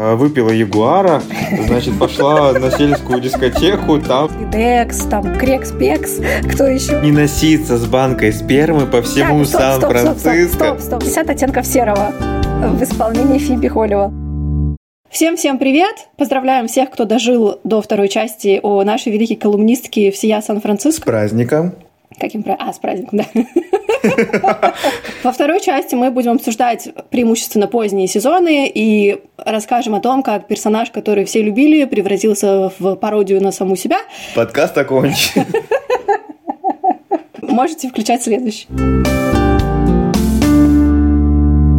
А, выпила ягуара, значит, пошла на сельскую дискотеку, там... Декс, там, Крекс-Пекс, кто еще? Не носиться с банкой спермы по всему Сан-Франциско. Стоп, стоп, стоп, 50 оттенков серого в исполнении Фиби Холлива. Всем-всем привет! Поздравляем всех, кто дожил до второй части о нашей великой колумнистке всея Сан-Франциско. С праздником! Каким про... А, с праздником, да. Во второй части мы будем обсуждать преимущественно поздние сезоны и расскажем о том, как персонаж, который все любили, превратился в пародию на саму себя. Подкаст окончен. Можете включать следующий.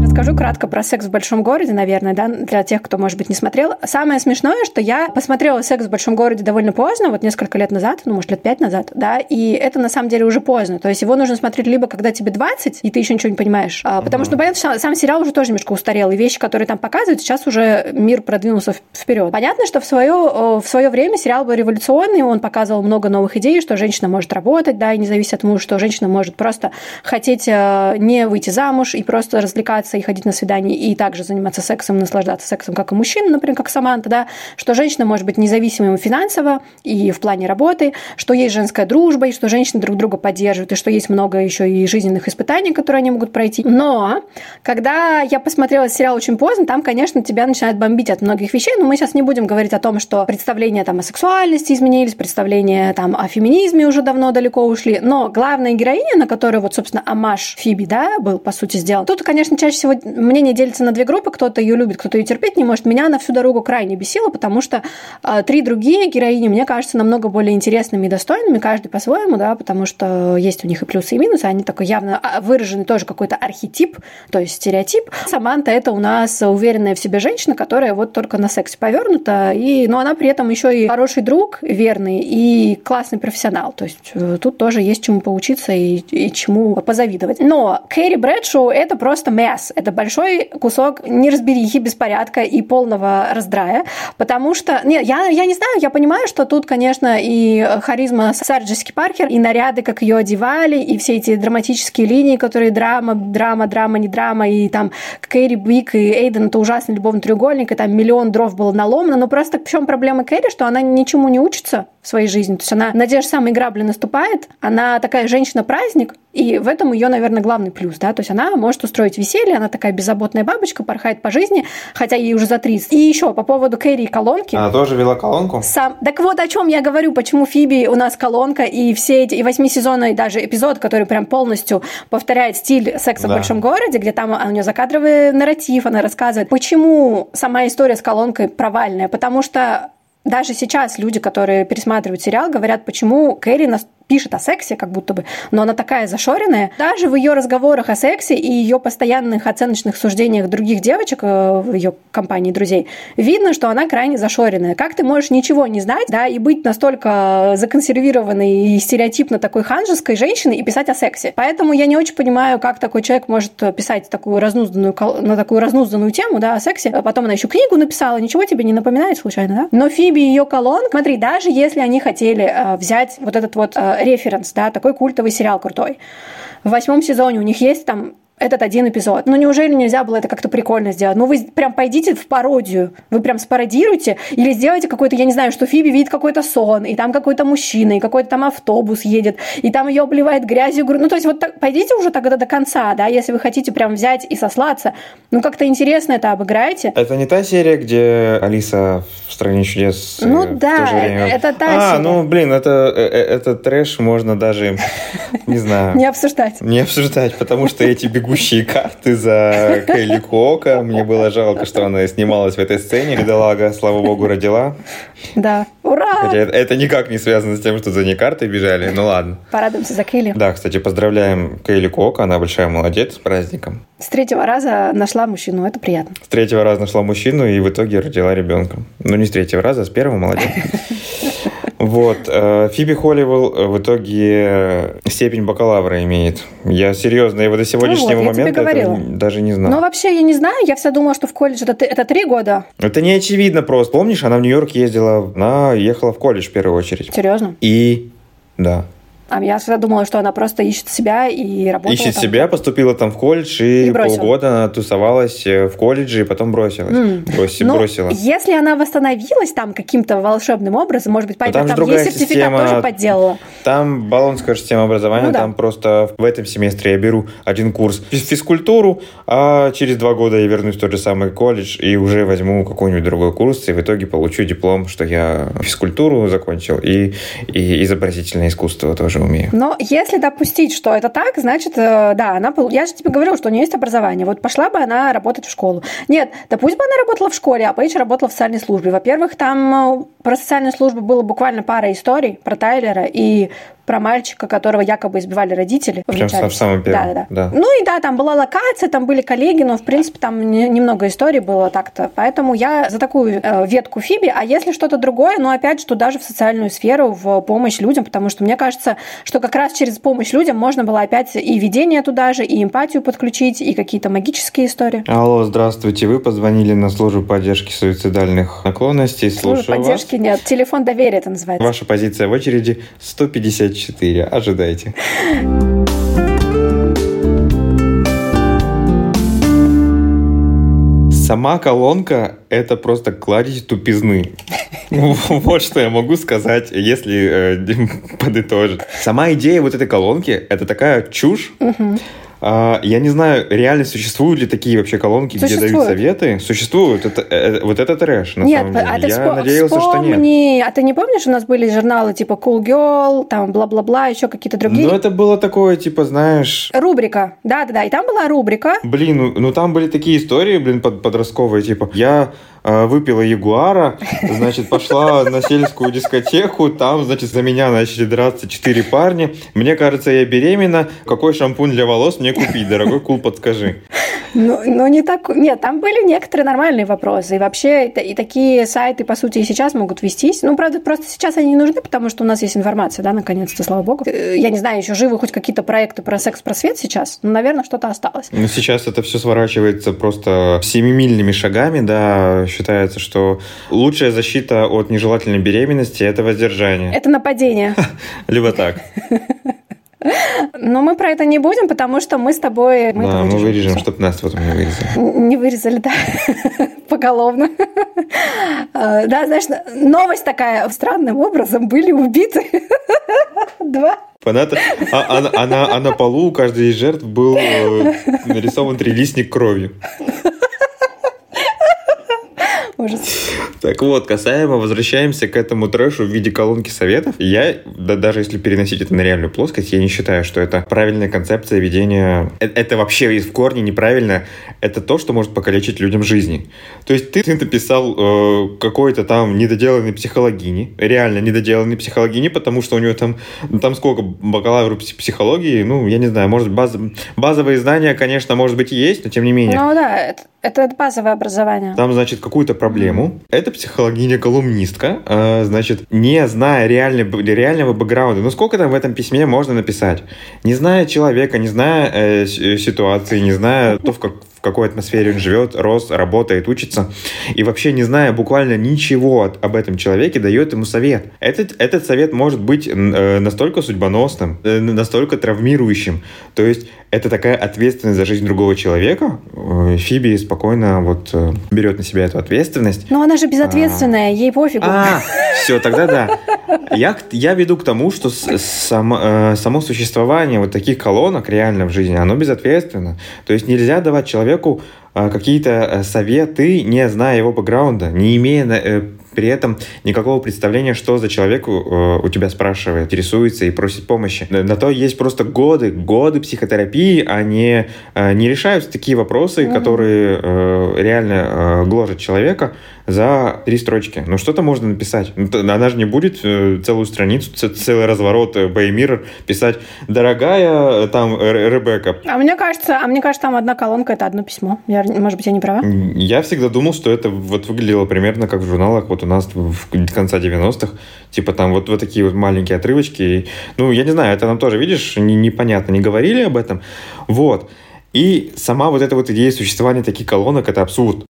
Расскажу кратко про секс в большом городе, наверное, да, для тех, кто, может быть, не смотрел. Самое смешное, что я посмотрела секс в большом городе довольно поздно, вот несколько лет назад, ну, может, лет пять назад, да, и это на самом деле уже поздно. То есть его нужно смотреть либо когда тебе 20, и ты еще ничего не понимаешь, а, потому что, ну, понятно, сам сериал уже тоже немножко устарел, и вещи, которые там показывают, сейчас уже мир продвинулся вперед. Понятно, что в свое, в свое время сериал был революционный, он показывал много новых идей, что женщина может работать, да, и не зависит от мужа, что женщина может просто хотеть э, не выйти замуж и просто развлекаться и ходить на свидание и также заниматься сексом, наслаждаться сексом, как и мужчина, например, как Саманта, да, что женщина может быть независимым финансово и в плане работы, что есть женская дружба, и что женщины друг друга поддерживают, и что есть много еще и жизненных испытаний, которые они могут пройти. Но когда я посмотрела сериал очень поздно, там, конечно, тебя начинает бомбить от многих вещей, но мы сейчас не будем говорить о том, что представления там о сексуальности изменились, представления там о феминизме уже давно далеко ушли, но главная героиня, на которой вот, собственно, Амаш Фиби, да, был, по сути, сделан, тут, конечно, чаще всего мнение делится на две группы. Кто-то ее любит, кто-то ее терпеть не может. Меня на всю дорогу крайне бесило, потому что э, три другие героини мне кажутся намного более интересными и достойными, каждый по-своему, да, потому что есть у них и плюсы, и минусы. Они такой явно а, выраженный тоже какой-то архетип, то есть стереотип. Саманта это у нас уверенная в себе женщина, которая вот только на сексе повернута, и, но она при этом еще и хороший друг, верный, и классный профессионал. То есть э, тут тоже есть чему поучиться и, и чему позавидовать. Но Кэрри Брэдшоу это просто мяс, это большой кусок неразберихи, беспорядка и полного раздрая, потому что, нет, я, я не знаю, я понимаю, что тут, конечно, и харизма Сары Джессики Паркер, и наряды, как ее одевали, и все эти драматические линии, которые драма, драма, драма, не драма, и там Кэрри Бик и Эйден, это ужасный любовный треугольник, и там миллион дров было наломано, но просто в чем проблема Кэрри, что она ничему не учится своей жизни, то есть она на те же самые грабли наступает, она такая женщина-праздник, и в этом ее, наверное, главный плюс, да, то есть она может устроить веселье, она такая беззаботная бабочка, порхает по жизни, хотя ей уже за 30. И еще по поводу Кэрри и колонки. Она тоже вела колонку? Сам... Так вот о чем я говорю, почему Фиби у нас колонка, и все эти, и восьмисезонный даже эпизод, который прям полностью повторяет стиль секса да. в большом городе, где там у нее закадровый нарратив, она рассказывает, почему сама история с колонкой провальная, потому что даже сейчас люди, которые пересматривают сериал, говорят, почему Кэрри нас пишет о сексе, как будто бы, но она такая зашоренная. Даже в ее разговорах о сексе и ее постоянных оценочных суждениях других девочек э, в ее компании друзей, видно, что она крайне зашоренная. Как ты можешь ничего не знать, да, и быть настолько законсервированной и стереотипно такой ханжеской женщиной и писать о сексе? Поэтому я не очень понимаю, как такой человек может писать такую разнузданную, на такую разнузданную тему, да, о сексе. А потом она еще книгу написала, ничего тебе не напоминает случайно, да? Но Фиби и ее колон, смотри, даже если они хотели э, взять вот этот вот э, референс, да, такой культовый сериал крутой. В восьмом сезоне у них есть там этот один эпизод. Ну, неужели нельзя было это как-то прикольно сделать? Ну, вы прям пойдите в пародию, вы прям спародируйте или сделайте какой-то, я не знаю, что Фиби видит какой-то сон, и там какой-то мужчина, и какой-то там автобус едет, и там ее обливает грязью. Ну, то есть вот так, пойдите уже тогда до конца, да, если вы хотите прям взять и сослаться. Ну, как-то интересно это обыграете. Это не та серия, где Алиса в «Стране чудес» э, Ну, да, время... это та а, серия. ну, блин, это, э, э, это трэш можно даже, не знаю... Не обсуждать. Не обсуждать, потому что эти бегут бегущие карты за Кейли Кока. Мне было жалко, что она снималась в этой сцене. Бедолага, слава богу, родила. Да. Ура! Хотя это, никак не связано с тем, что за ней карты бежали. Ну ладно. Порадуемся за Кейли. Да, кстати, поздравляем Кейли Кока. Она большая молодец. С праздником. С третьего раза нашла мужчину. Это приятно. С третьего раза нашла мужчину и в итоге родила ребенка. Ну, не с третьего раза, а с первого. Молодец. Вот. Э, Фиби Холливелл э, в итоге степень бакалавра имеет. Я серьезно, его до сегодняшнего ну вот, момента даже не знаю. Ну, вообще, я не знаю. Я всегда думала, что в колледже это, это три года. Это не очевидно просто. Помнишь, она в Нью-Йорк ездила, она ехала в колледж в первую очередь. Серьезно? И, да. А я всегда думала, что она просто ищет себя и работала Ищет там. себя, поступила там в колледж и, И бросила. полгода она тусовалась э, в колледже и потом бросилась. М. Броси- Но бросила. если она восстановилась там каким-то волшебным образом, может быть, там Пайпер же там, другая ей сертификат система. тоже подделала. Там баллонская система образования, Ну да. там просто в этом семестре я беру один курс физ- физкультуру, а через два года я вернусь в тот же самый колледж и уже возьму какой-нибудь другой курс, и в итоге получу диплом, что я физкультуру закончил и, и изобразительное искусство тоже умею. Но если допустить, что это так, значит, э, да, она... Я же тебе говорила, что у нее есть образование. Вот пошла бы она работать в школу. Нет, да пусть бы она работала в школе, а Пейдж работала в социальной службе. Во-первых, там э, про социальную службу было буквально пара историй про Тайлера и про мальчика, которого якобы избивали родители. Прям в самом первом, Да, да, да. Ну и да, там была локация, там были коллеги, но в принципе там не- немного историй было так-то. Поэтому я за такую э, ветку Фиби. А если что-то другое, ну опять же туда же в социальную сферу, в помощь людям, потому что мне кажется, что как раз через помощь людям можно было опять и ведение туда же, и эмпатию подключить, и какие-то магические истории. Алло, здравствуйте, вы позвонили на службу поддержки суицидальных наклонностей, слушаю вас. поддержки нет. Телефон доверия это называется. Ваша позиция в очереди 154. Ожидайте. Сама колонка – это просто кладезь тупизны. Вот что я могу сказать, если э, подытожить. Сама идея вот этой колонки – это такая чушь. А, Я не знаю, реально существуют ли такие вообще колонки, где дают советы? Существуют. Это, э, вот это трэш, на нет, самом деле. а ты Я надеялся, что нет. вспомни, а ты не помнишь, у нас были журналы типа Cool Girl, там бла-бла-бла, еще какие-то другие. Ну, это было такое, типа, знаешь... Рубрика, да-да-да, и там была рубрика. Блин, ну, ну там были такие истории, блин, под- подростковые, типа, я выпила ягуара, значит, пошла на сельскую дискотеку, там, значит, за меня начали драться четыре парня, мне кажется, я беременна, какой шампунь для волос мне купить, дорогой кул, подскажи. Ну, ну, не так... Нет, там были некоторые нормальные вопросы. И вообще, и такие сайты, по сути, и сейчас могут вестись. Ну, правда, просто сейчас они не нужны, потому что у нас есть информация, да, наконец-то, слава богу. Э, Я не знаю, еще живы хоть какие-то проекты про секс-просвет сейчас? Ну, наверное, что-то осталось. Ну, сейчас это все сворачивается просто семимильными шагами, да, считается, что лучшая защита от нежелательной беременности – это воздержание. Это нападение. Либо так. Но мы про это не будем, потому что мы с тобой... Мы Да, мы вырежем, Всё. чтобы нас потом не вырезали. Не вырезали, да, поголовно. А, Да, знаешь, новость такая, странным образом были убиты два Фанаты. А, а на- а на- а на полу у каждой из жертв был э, нарисован трилистник кровью. Ужас. Так вот, касаемо, возвращаемся к этому трэшу в виде колонки советов. Я, да, даже если переносить это на реальную плоскость, я не считаю, что это правильная концепция ведения. Э- Это вообще в корне неправильно. Это то, что может покалечить людям жизни. То есть ты, ты написал э, какой-то там недоделанный психологини, реально недоделанный психологини, потому что у него там, ну, там сколько бакалавру пси- психологии, ну, я не знаю, может, баз, базовые знания, конечно, может быть, и есть, но тем не менее. Ну да, это, это базовое образование. Там, значит, какую-то проблему. Эта психологиня-колумнистка, э, значит, не зная реальной, реального бэкграунда, ну сколько там в этом письме можно написать? Не зная человека, не зная э, э, ситуации, не зная то, в, как, в какой атмосфере он живет, рос, работает, учится, и вообще не зная буквально ничего от- об этом человеке, дает ему совет. Этот, этот совет может быть э, настолько судьбоносным, э, настолько травмирующим. То есть это такая ответственность за жизнь другого человека. Э, Фиби спокойно вот э, берет на себя эту ответственность. Но она же безответственная, ей пофигу. А, все, тогда да. Я, я веду к тому, что само, э, само существование вот таких колонок реально в жизни, оно безответственно. То есть нельзя давать человеку э, какие-то э, советы, не зная его бэкграунда, не имея э, при этом никакого представления, что за человек э, у тебя спрашивает, интересуется и просит помощи. На то есть просто годы, годы психотерапии, а не, решаются такие вопросы, которые реально гложат человека за три строчки. Ну, что-то можно написать. Ну, Она же не будет э, целую страницу, целый разворот Баймир писать «Дорогая э, там Ребекка». А мне кажется, а мне кажется, там одна колонка это одно письмо. Я, может быть, я не права? Я всегда думал, что это вот выглядело примерно как в журналах вот у нас в конца 90-х. Типа там вот, вот такие вот маленькие отрывочки. И, ну, я не знаю, это нам тоже, видишь, не- непонятно, не говорили об этом. Вот. И сама вот эта вот идея существования таких колонок – это абсурд.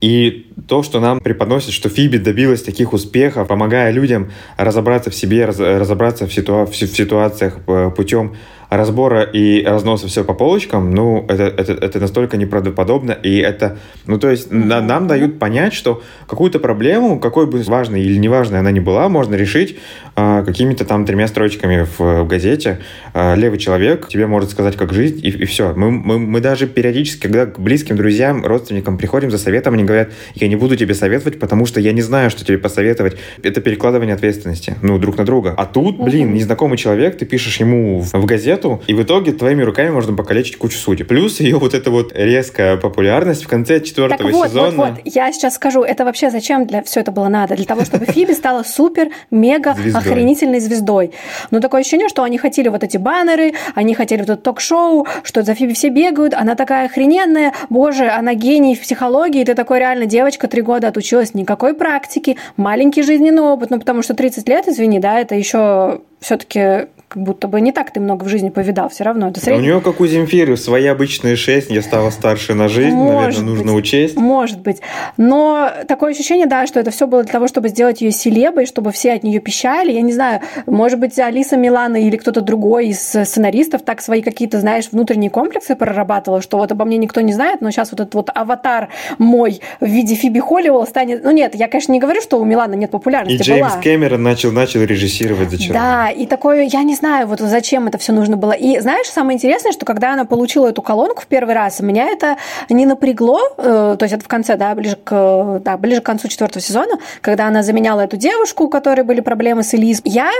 И то, что нам преподносит, что Фиби добилась таких успехов, помогая людям разобраться в себе, раз, разобраться в, ситуа в ситуациях э, путем разбора и разноса все по полочкам, ну, это, это, это настолько неправдоподобно, и это, ну, то есть на, нам дают понять, что какую-то проблему, какой бы важной или неважной она ни была, можно решить а, какими-то там тремя строчками в, в газете. А, левый человек тебе может сказать, как жизнь, и, и все. Мы, мы, мы даже периодически, когда к близким друзьям, родственникам приходим за советом, они говорят, я не буду тебе советовать, потому что я не знаю, что тебе посоветовать. Это перекладывание ответственности, ну, друг на друга. А тут, блин, незнакомый человек, ты пишешь ему в газету, нету, и в итоге твоими руками можно покалечить кучу судей. Плюс ее вот эта вот резкая популярность в конце четвертого вот, сезона. Вот, вот, я сейчас скажу, это вообще зачем для все это было надо? Для того, чтобы Фиби стала супер, мега охренительной звездой. Но такое ощущение, что они хотели вот эти баннеры, они хотели вот это ток-шоу, что за Фиби все бегают, она такая охрененная, боже, она гений в психологии, ты такой реально девочка, три года отучилась, никакой практики, маленький жизненный опыт, ну потому что 30 лет, извини, да, это еще все-таки как будто бы не так ты много в жизни повидал, все равно. Это средний... У нее, как у Земфиры, свои обычные шесть, я стала старше на жизнь, может наверное, нужно учесть. Может быть. Но такое ощущение, да, что это все было для того, чтобы сделать ее селебой, чтобы все от нее пищали. Я не знаю, может быть, Алиса Милана или кто-то другой из сценаристов так свои какие-то, знаешь, внутренние комплексы прорабатывала, что вот обо мне никто не знает, но сейчас вот этот вот аватар мой в виде Фиби Холливелл станет... Ну нет, я, конечно, не говорю, что у Милана нет популярности. И Джеймс была. Кэмерон начал, начал режиссировать зачем. Да, и такое, я не знаю, вот зачем это все нужно было. И знаешь, самое интересное, что когда она получила эту колонку в первый раз, меня это не напрягло, э, то есть это в конце, да, ближе к, да, ближе к концу четвертого сезона, когда она заменяла эту девушку, у которой были проблемы с Элиз. Я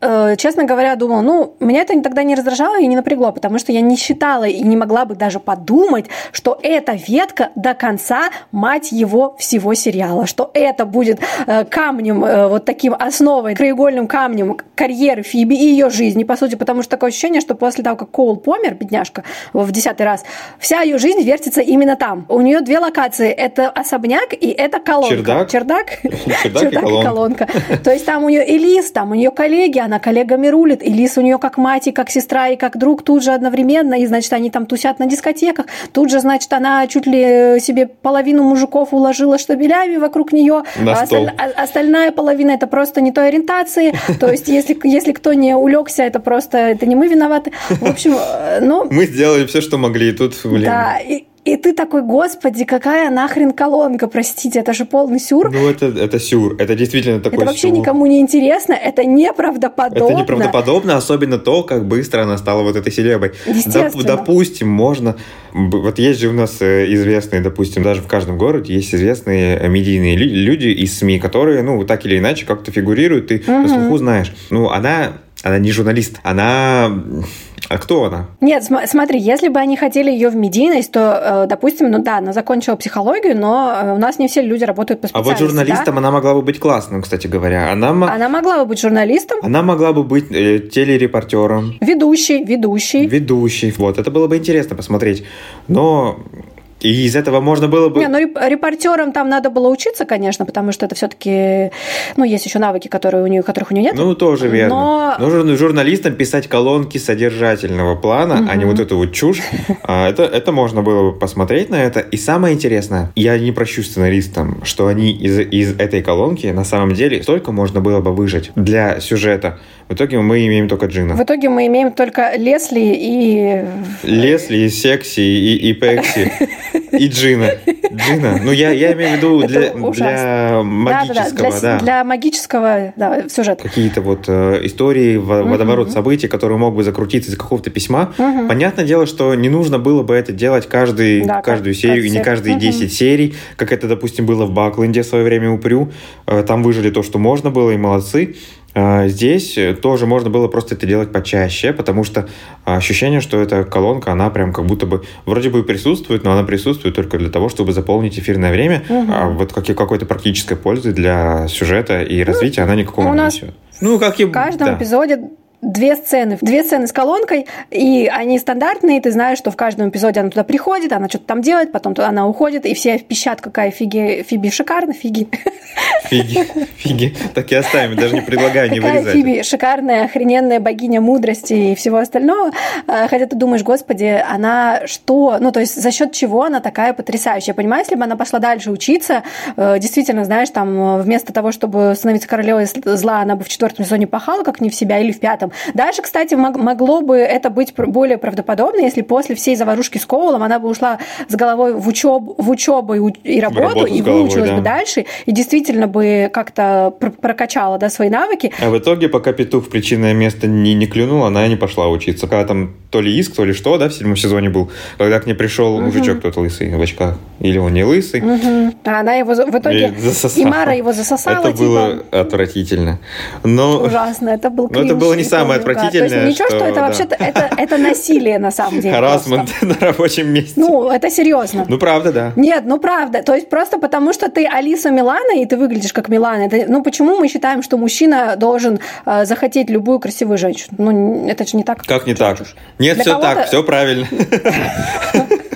честно говоря, думала, ну, меня это тогда не раздражало и не напрягло, потому что я не считала и не могла бы даже подумать, что эта ветка до конца, мать его, всего сериала, что это будет э, камнем, э, вот таким основой, краеугольным камнем карьеры Фиби и ее жизни, по сути, потому что такое ощущение, что после того, как Коул помер, бедняжка, в десятый раз, вся ее жизнь вертится именно там. У нее две локации, это особняк и это колонка. Чердак? Чердак? Чердак и колонка. То есть там у нее Элис, там у нее коллеги, она коллегами рулит, и Лис у нее как мать, и как сестра, и как друг тут же одновременно, и, значит, они там тусят на дискотеках, тут же, значит, она чуть ли себе половину мужиков уложила штабелями вокруг нее, а осталь... А, остальная половина это просто не той ориентации, то есть если, если кто не улегся, это просто, это не мы виноваты. В общем, э, ну... Мы сделали все, что могли, и тут, блин... Да, и, и ты такой, господи, какая нахрен колонка, простите, это же полный сюр. Ну, это, это сюр, это действительно такой Это вообще сюр. никому не интересно, это неправдоподобно. Это неправдоподобно, особенно то, как быстро она стала вот этой селебой. Естественно. Допустим, можно... Вот есть же у нас э, известные, допустим, даже в каждом городе есть известные медийные люди из СМИ, которые, ну, так или иначе как-то фигурируют, ты угу. по слуху знаешь. Ну, она она не журналист, она... А кто она? Нет, см- смотри, если бы они хотели ее в медийность, то, э, допустим, ну да, она закончила психологию, но э, у нас не все люди работают по специальности. А вот журналистом да? она могла бы быть классным, кстати говоря. Она, она могла бы быть журналистом. Она могла бы быть э, телерепортером. Ведущий, ведущий. Ведущий, вот, это было бы интересно посмотреть. Но и из этого можно было бы... Не, ну репортерам там надо было учиться, конечно, потому что это все-таки, ну, есть еще навыки, которые у нее, которых у нее нет. Ну, тоже верно. Но... Нужно журналистам писать колонки содержательного плана, угу. а не вот эту вот чушь. А, это, это можно было бы посмотреть на это. И самое интересное, я не прощу сценаристам, что они из, из этой колонки на самом деле столько можно было бы выжать для сюжета. В итоге мы имеем только Джина. В итоге мы имеем только Лесли и... Лесли, и Секси, и, и Пекси, и Джина. Джина. Ну, я, я имею в виду для, для магического, да, да, для, да. Для магического да, сюжета. Какие-то вот э, истории, водоворот угу. событий, которые мог бы закрутиться из какого-то письма. Угу. Понятное дело, что не нужно было бы это делать каждый, да, каждую как, серию, и не каждые угу. 10 серий, как это, допустим, было в Бакленде в свое время у Прю. Э, там выжили то, что можно было, и молодцы. А, здесь тоже можно было просто это делать почаще, потому что ощущение, что эта колонка, она прям как будто бы вроде бы присутствует, но она присутствует только для того, чтобы заполнить эфирное время, угу. а вот как, какой-то практической пользы для сюжета и развития ну, она никакого не несет. Ну, как и... В каждом да. эпизоде две сцены, две сцены с колонкой, и они стандартные, ты знаешь, что в каждом эпизоде она туда приходит, она что-то там делает, потом она уходит, и все пищат, какая фиги, Фиби шикарно, Фиги. Фиги, Фиги, так и оставим, даже не предлагаю не вырезать. Фиби шикарная, охрененная богиня мудрости и всего остального, а, хотя ты думаешь, господи, она что, ну то есть за счет чего она такая потрясающая, понимаешь, если бы она пошла дальше учиться, э, действительно, знаешь, там вместо того, чтобы становиться королевой зла, она бы в четвертом сезоне пахала, как не в себя, или в пятом, Дальше, кстати, могло бы это быть более правдоподобно, если после всей заварушки с Коулом она бы ушла с головой в, учеб, в учебу и, работу, работу и выучилась головой, да. бы дальше, и действительно бы как-то прокачала да, свои навыки. А в итоге, пока петух в причинное место не, не клюнул, она не пошла учиться. Когда там то ли иск, то ли что, да, в седьмом сезоне был, когда к ней пришел угу. мужичок тот лысый в очках. Или он не лысый. Угу. А она его в итоге... И Мара его засосала. Это типа... было отвратительно. Но... Ужасно, это был Но это было не самое отвратительное. То есть ничего, что, что это да. вообще-то это, это насилие на самом деле. Харасмент на рабочем месте. Ну, это серьезно. Ну, правда, да. Нет, ну правда. То есть просто потому, что ты Алиса Милана, и ты выглядишь как Милана. Это, ну, почему мы считаем, что мужчина должен э, захотеть любую красивую женщину? Ну, это же не так. Как не так? Нет, Для все так, все правильно.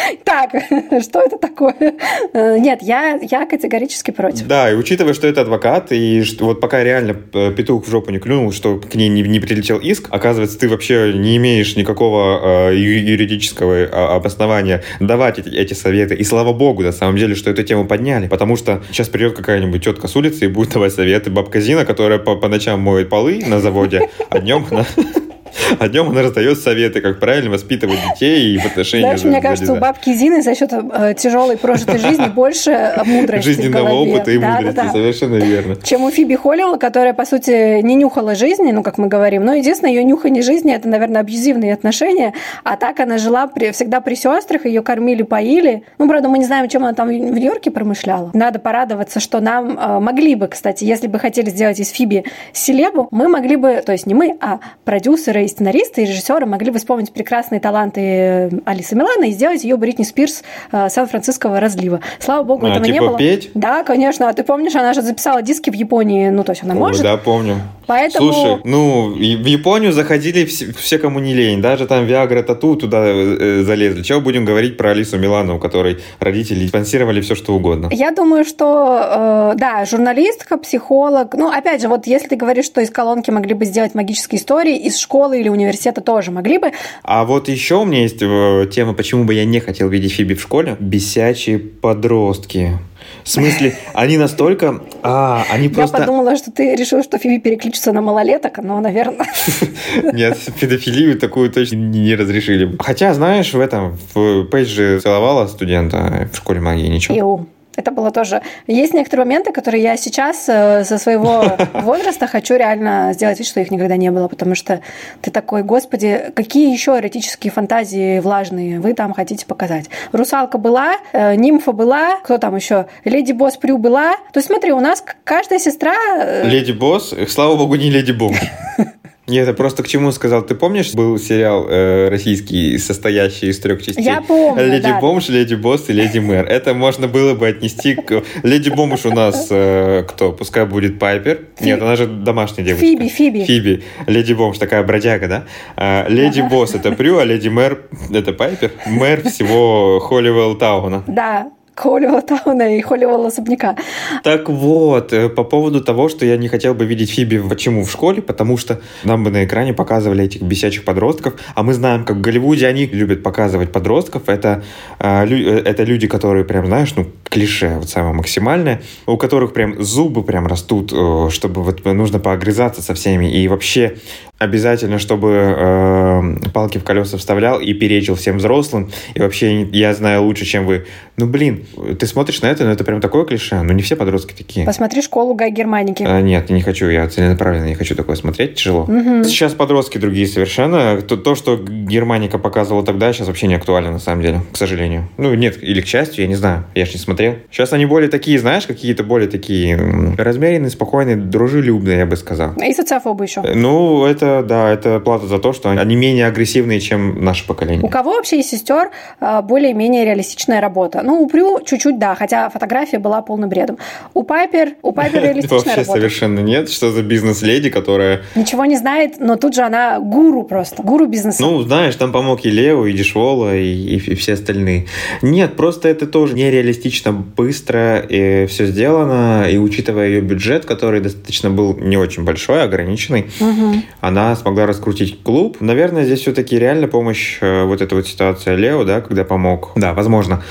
Так, что это такое? Э, нет, я, я категорически против. Да, и учитывая, что это адвокат, и что вот пока реально э, петух в жопу не клюнул, что к ней не, не прилетел иск, оказывается, ты вообще не имеешь никакого э, юридического а, обоснования давать эти, эти советы. И слава богу, на самом деле, что эту тему подняли, потому что сейчас придет какая-нибудь тетка с улицы и будет давать советы. Бабка Зина, которая по, по ночам моет полы на заводе, а днем она а днем она раздает советы, как правильно воспитывать детей и в отношении... Знаешь, мне кажется, у бабки Зины за счет э, тяжелой прожитой жизни больше мудрости Жизненного опыта и мудрости, совершенно верно. Чем у Фиби Холлил, которая, по сути, не нюхала жизни, ну, как мы говорим, но единственное, ее нюхание жизни – это, наверное, абьюзивные отношения, а так она жила при, всегда при сестрах, ее кормили, поили. Ну, правда, мы не знаем, чем она там в Нью-Йорке промышляла. Надо порадоваться, что нам э, могли бы, кстати, если бы хотели сделать из Фиби селебу, мы могли бы, то есть не мы, а продюсеры и сценаристы и режиссеры могли бы вспомнить прекрасные таланты э, Алисы Милана и сделать ее Бритни Спирс э, Сан-Франциского разлива. Слава богу, а, этого типа не было. петь? Да, конечно. А ты помнишь, она же записала диски в Японии, ну, то есть она Ой, может. Да, помню. Поэтому... Слушай, ну, в Японию заходили все, все, кому не лень. Даже там Виагра Тату туда э, залезли. Чего будем говорить про Алису Милану, у которой родители спонсировали все, что угодно? Я думаю, что, э, да, журналистка, психолог. Ну, опять же, вот если ты говоришь, что из колонки могли бы сделать магические истории, из школы или университета тоже могли бы. А вот еще у меня есть э, тема, почему бы я не хотел видеть Фиби в школе. Бесячие подростки. В смысле, они настолько... А, они просто... Я подумала, что ты решил, что Фиби переключится на малолеток, но, наверное... Нет, педофилию такую точно не разрешили. Хотя, знаешь, в этом, в Пейдж же целовала студента в школе магии, ничего. Это было тоже... Есть некоторые моменты, которые я сейчас э, со своего возраста хочу реально сделать вид, что их никогда не было, потому что ты такой, господи, какие еще эротические фантазии влажные вы там хотите показать? Русалка была, э, нимфа была, кто там еще? Леди Босс Прю была. То есть смотри, у нас каждая сестра... Э, Леди Босс? Слава богу, не Леди Бом. Нет, это просто к чему сказал. Ты помнишь, был сериал э, российский, состоящий из трех частей? Я помню, Леди да. Бомж, Леди Босс и Леди Мэр. Это можно было бы отнести к... Леди Бомж у нас э, кто? Пускай будет Пайпер. Фи... Нет, она же домашняя девочка. Фиби, Фиби. Фиби. Леди Бомж такая бродяга, да? А, леди Босс это Прю, а Леди Мэр это Пайпер. Мэр всего Холливелл Тауна. Да, Холливелла Тауна и Холливелла особняка. Так вот, э, по поводу того, что я не хотел бы видеть Фиби почему в школе, потому что нам бы на экране показывали этих бесячих подростков, а мы знаем, как в Голливуде они любят показывать подростков. Это, э, э, это люди, которые прям, знаешь, ну, клише, вот самое максимальное, у которых прям зубы прям растут, чтобы вот нужно поогрызаться со всеми, и вообще обязательно, чтобы э, палки в колеса вставлял и перечил всем взрослым. И вообще я знаю лучше, чем вы. Ну, блин, ты смотришь на это, но это прям такое клише. Ну, не все подростки такие. Посмотри школу Гай Германики. А, нет, не хочу. Я целенаправленно не хочу такое смотреть. Тяжело. Угу. Сейчас подростки другие совершенно. То, то, что Германика показывала тогда, сейчас вообще не актуально, на самом деле, к сожалению. Ну, нет, или к счастью, я не знаю. Я же не смотрел. Сейчас они более такие, знаешь, какие-то более такие размеренные, спокойные, дружелюбные, я бы сказал. И социофобы еще. Ну, это это, да, это плата за то, что они менее агрессивные, чем наше поколение. У кого вообще из сестер э, более-менее реалистичная работа? Ну, у Прю чуть-чуть, да, хотя фотография была полным бредом. У Пайпер, у Пайпер реалистичная Вообще совершенно нет. Что за бизнес-леди, которая... Ничего не знает, но тут же она гуру просто, гуру бизнеса. Ну, знаешь, там помог и Лео, и Дешвола, и, и, и все остальные. Нет, просто это тоже нереалистично быстро и все сделано, и учитывая ее бюджет, который достаточно был не очень большой, ограниченный, угу. она смогла раскрутить клуб. Наверное, здесь все-таки реально помощь э, вот эта вот ситуация Лео, да, когда помог. Да, возможно.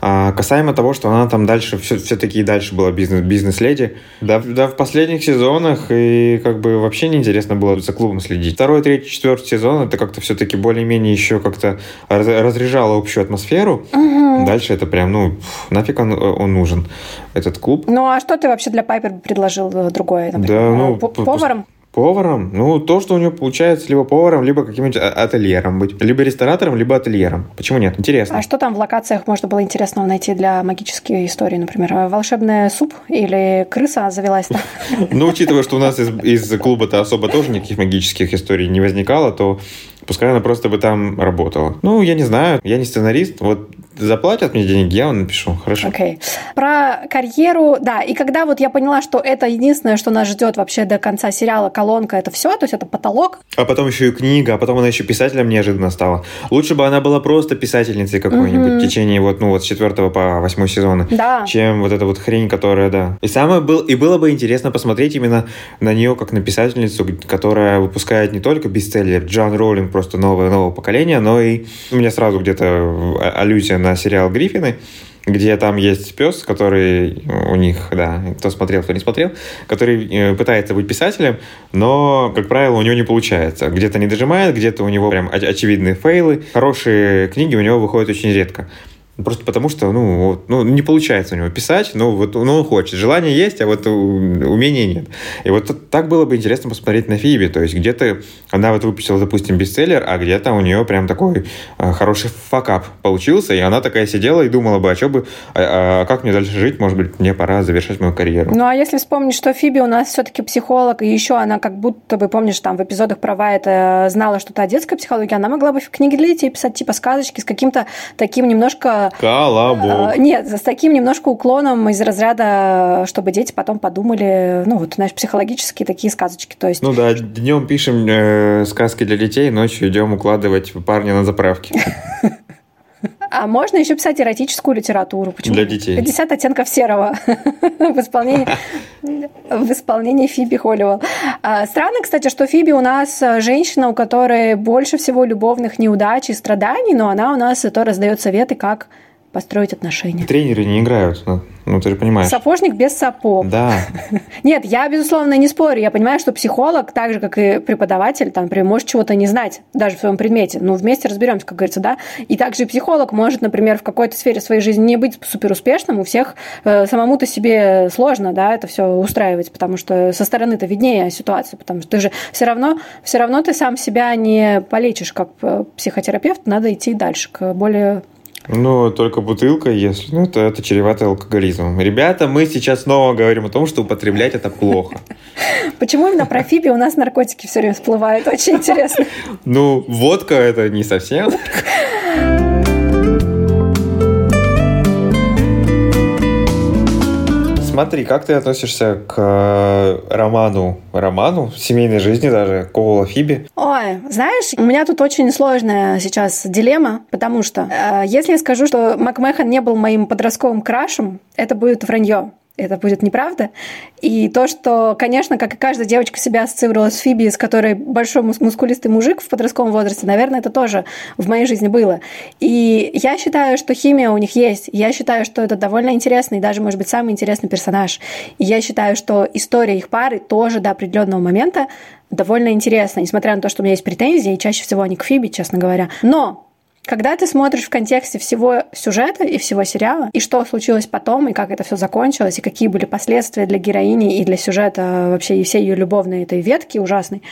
А касаемо того, что она там дальше, все, все-таки и дальше была бизнес, бизнес-леди, да, да, в последних сезонах и как бы вообще неинтересно было за клубом следить. Второй, третий, четвертый сезон это как-то все-таки более-менее еще как-то разряжало общую атмосферу. Угу. Дальше это прям, ну, нафиг он, он нужен, этот клуб. Ну, а что ты вообще для Пайпер предложил э, другое? Например, да, ну, поваром? Поваром? Ну, то, что у него получается либо поваром, либо каким-нибудь а, ательером быть. Либо ресторатором, либо ательером. Почему нет? Интересно. А что там в локациях можно было интересного найти для магической истории, например? Волшебный суп или крыса завелась там? Ну, учитывая, что у нас из клуба-то особо тоже никаких магических историй не возникало, то Пускай она просто бы там работала. Ну, я не знаю, я не сценарист. Вот заплатят мне денег, я вам напишу. Хорошо. Окей. Okay. Про карьеру, да. И когда вот я поняла, что это единственное, что нас ждет вообще до конца сериала, колонка, это все, то есть это потолок. А потом еще и книга, а потом она еще писателем неожиданно стала. Лучше бы она была просто писательницей какой-нибудь mm-hmm. в течение вот, ну, вот с четвертого по восьмой сезона. Да. Чем вот эта вот хрень, которая, да. И самое был, и было бы интересно посмотреть именно на нее как на писательницу, которая выпускает не только бестселлер Джон Роулинг просто новое, нового поколения, но и у меня сразу где-то аллюзия на сериал «Гриффины», где там есть пес, который у них, да, кто смотрел, кто не смотрел, который э, пытается быть писателем, но, как правило, у него не получается. Где-то не дожимает, где-то у него прям очевидные фейлы. Хорошие книги у него выходят очень редко. Просто потому что, ну, вот, ну, не получается у него писать, но вот ну, он хочет. Желание есть, а вот умения нет. И вот так было бы интересно посмотреть на Фиби. То есть где-то она вот выпустила, допустим, бестселлер, а где-то у нее прям такой э, хороший факап получился, и она такая сидела и думала бы, а что бы, а, а как мне дальше жить, может быть, мне пора завершать мою карьеру. Ну, а если вспомнить, что Фиби у нас все-таки психолог, и еще она как будто бы, помнишь, там в эпизодах про это знала что-то о детской психологии, она могла бы в книге для детей писать типа сказочки с каким-то таким немножко Колобок. Э, нет, с таким немножко уклоном из разряда, чтобы дети потом подумали, ну, вот, знаешь, психологические такие сказочки. То есть... Ну да, днем пишем э, сказки для детей, ночью идем укладывать парня на заправке. А можно еще писать эротическую литературу. Почему? Для детей. 50 оттенков серого в исполнении, в исполнении Фиби Холливелл. А, странно, кстати, что Фиби у нас женщина, у которой больше всего любовных неудач и страданий, но она у нас то раздает советы, как построить отношения. Тренеры не играют ну, ты же понимаешь. Сапожник без сапог. Да. Нет, я, безусловно, не спорю. Я понимаю, что психолог, так же, как и преподаватель, там, например, может чего-то не знать, даже в своем предмете. Ну, вместе разберемся, как говорится, да. И также и психолог может, например, в какой-то сфере своей жизни не быть супер успешным. У всех э, самому-то себе сложно, да, это все устраивать, потому что со стороны-то виднее ситуацию, потому что ты же все равно, все равно ты сам себя не полечишь как э, психотерапевт, надо идти дальше к более ну, только бутылка, если, ну, то это чревато алкоголизмом. Ребята, мы сейчас снова говорим о том, что употреблять это плохо. Почему именно про Фиби у нас наркотики все время всплывают? Очень интересно. Ну, водка это не совсем. Смотри, как ты относишься к э, роману, роману, семейной жизни даже, Коула Фиби? Ой, знаешь, у меня тут очень сложная сейчас дилемма, потому что э, если я скажу, что Макмехан не был моим подростковым крашем, это будет вранье это будет неправда. И то, что, конечно, как и каждая девочка себя ассоциировала с Фиби, с которой большой мускулистый мужик в подростковом возрасте, наверное, это тоже в моей жизни было. И я считаю, что химия у них есть. Я считаю, что это довольно интересный, даже, может быть, самый интересный персонаж. И я считаю, что история их пары тоже до определенного момента довольно интересна, несмотря на то, что у меня есть претензии, и чаще всего они к Фиби, честно говоря. Но когда ты смотришь в контексте всего сюжета и всего сериала, и что случилось потом, и как это все закончилось, и какие были последствия для героини и для сюжета вообще и всей ее любовной этой ветки ужасной,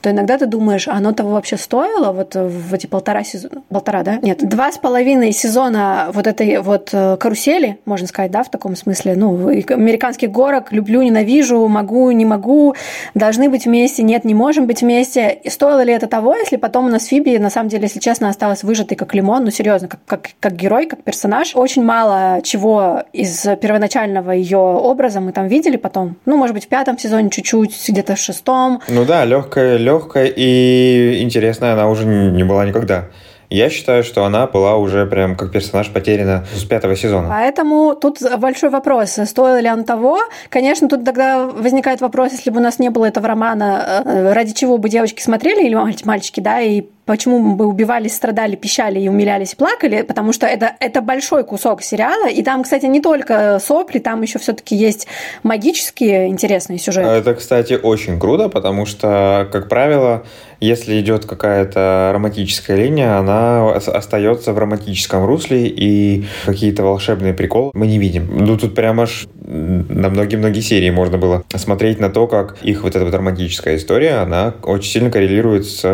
то иногда ты думаешь, а оно того вообще стоило вот в эти полтора сезона, полтора, да? Нет, два с половиной сезона вот этой вот э, карусели, можно сказать, да, в таком смысле, ну, американских горок, люблю, ненавижу, могу, не могу, должны быть вместе, нет, не можем быть вместе. И стоило ли это того, если потом у нас Фиби, на самом деле, если честно, осталась выжатой как лимон, ну, серьезно, как, как, как герой, как персонаж. Очень мало чего из первоначального ее образа мы там видели потом. Ну, может быть, в пятом сезоне чуть-чуть, где-то в шестом. Ну да, легкая, легкая и интересная она уже не была никогда. Я считаю, что она была уже прям как персонаж потеряна с пятого сезона. Поэтому тут большой вопрос, стоило ли он того. Конечно, тут тогда возникает вопрос, если бы у нас не было этого романа, э, ради чего бы девочки смотрели или мальчики, да, и почему мы убивались, страдали, пищали и умилялись плакали, потому что это, это большой кусок сериала, и там, кстати, не только сопли, там еще все-таки есть магические интересные сюжеты. Это, кстати, очень круто, потому что, как правило, если идет какая-то романтическая линия, она остается в романтическом русле, и какие-то волшебные приколы мы не видим. Ну, тут прямо аж на многие-многие серии можно было смотреть на то, как их вот эта вот романтическая история, она очень сильно коррелирует с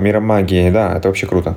миром магии магии, да, это вообще круто.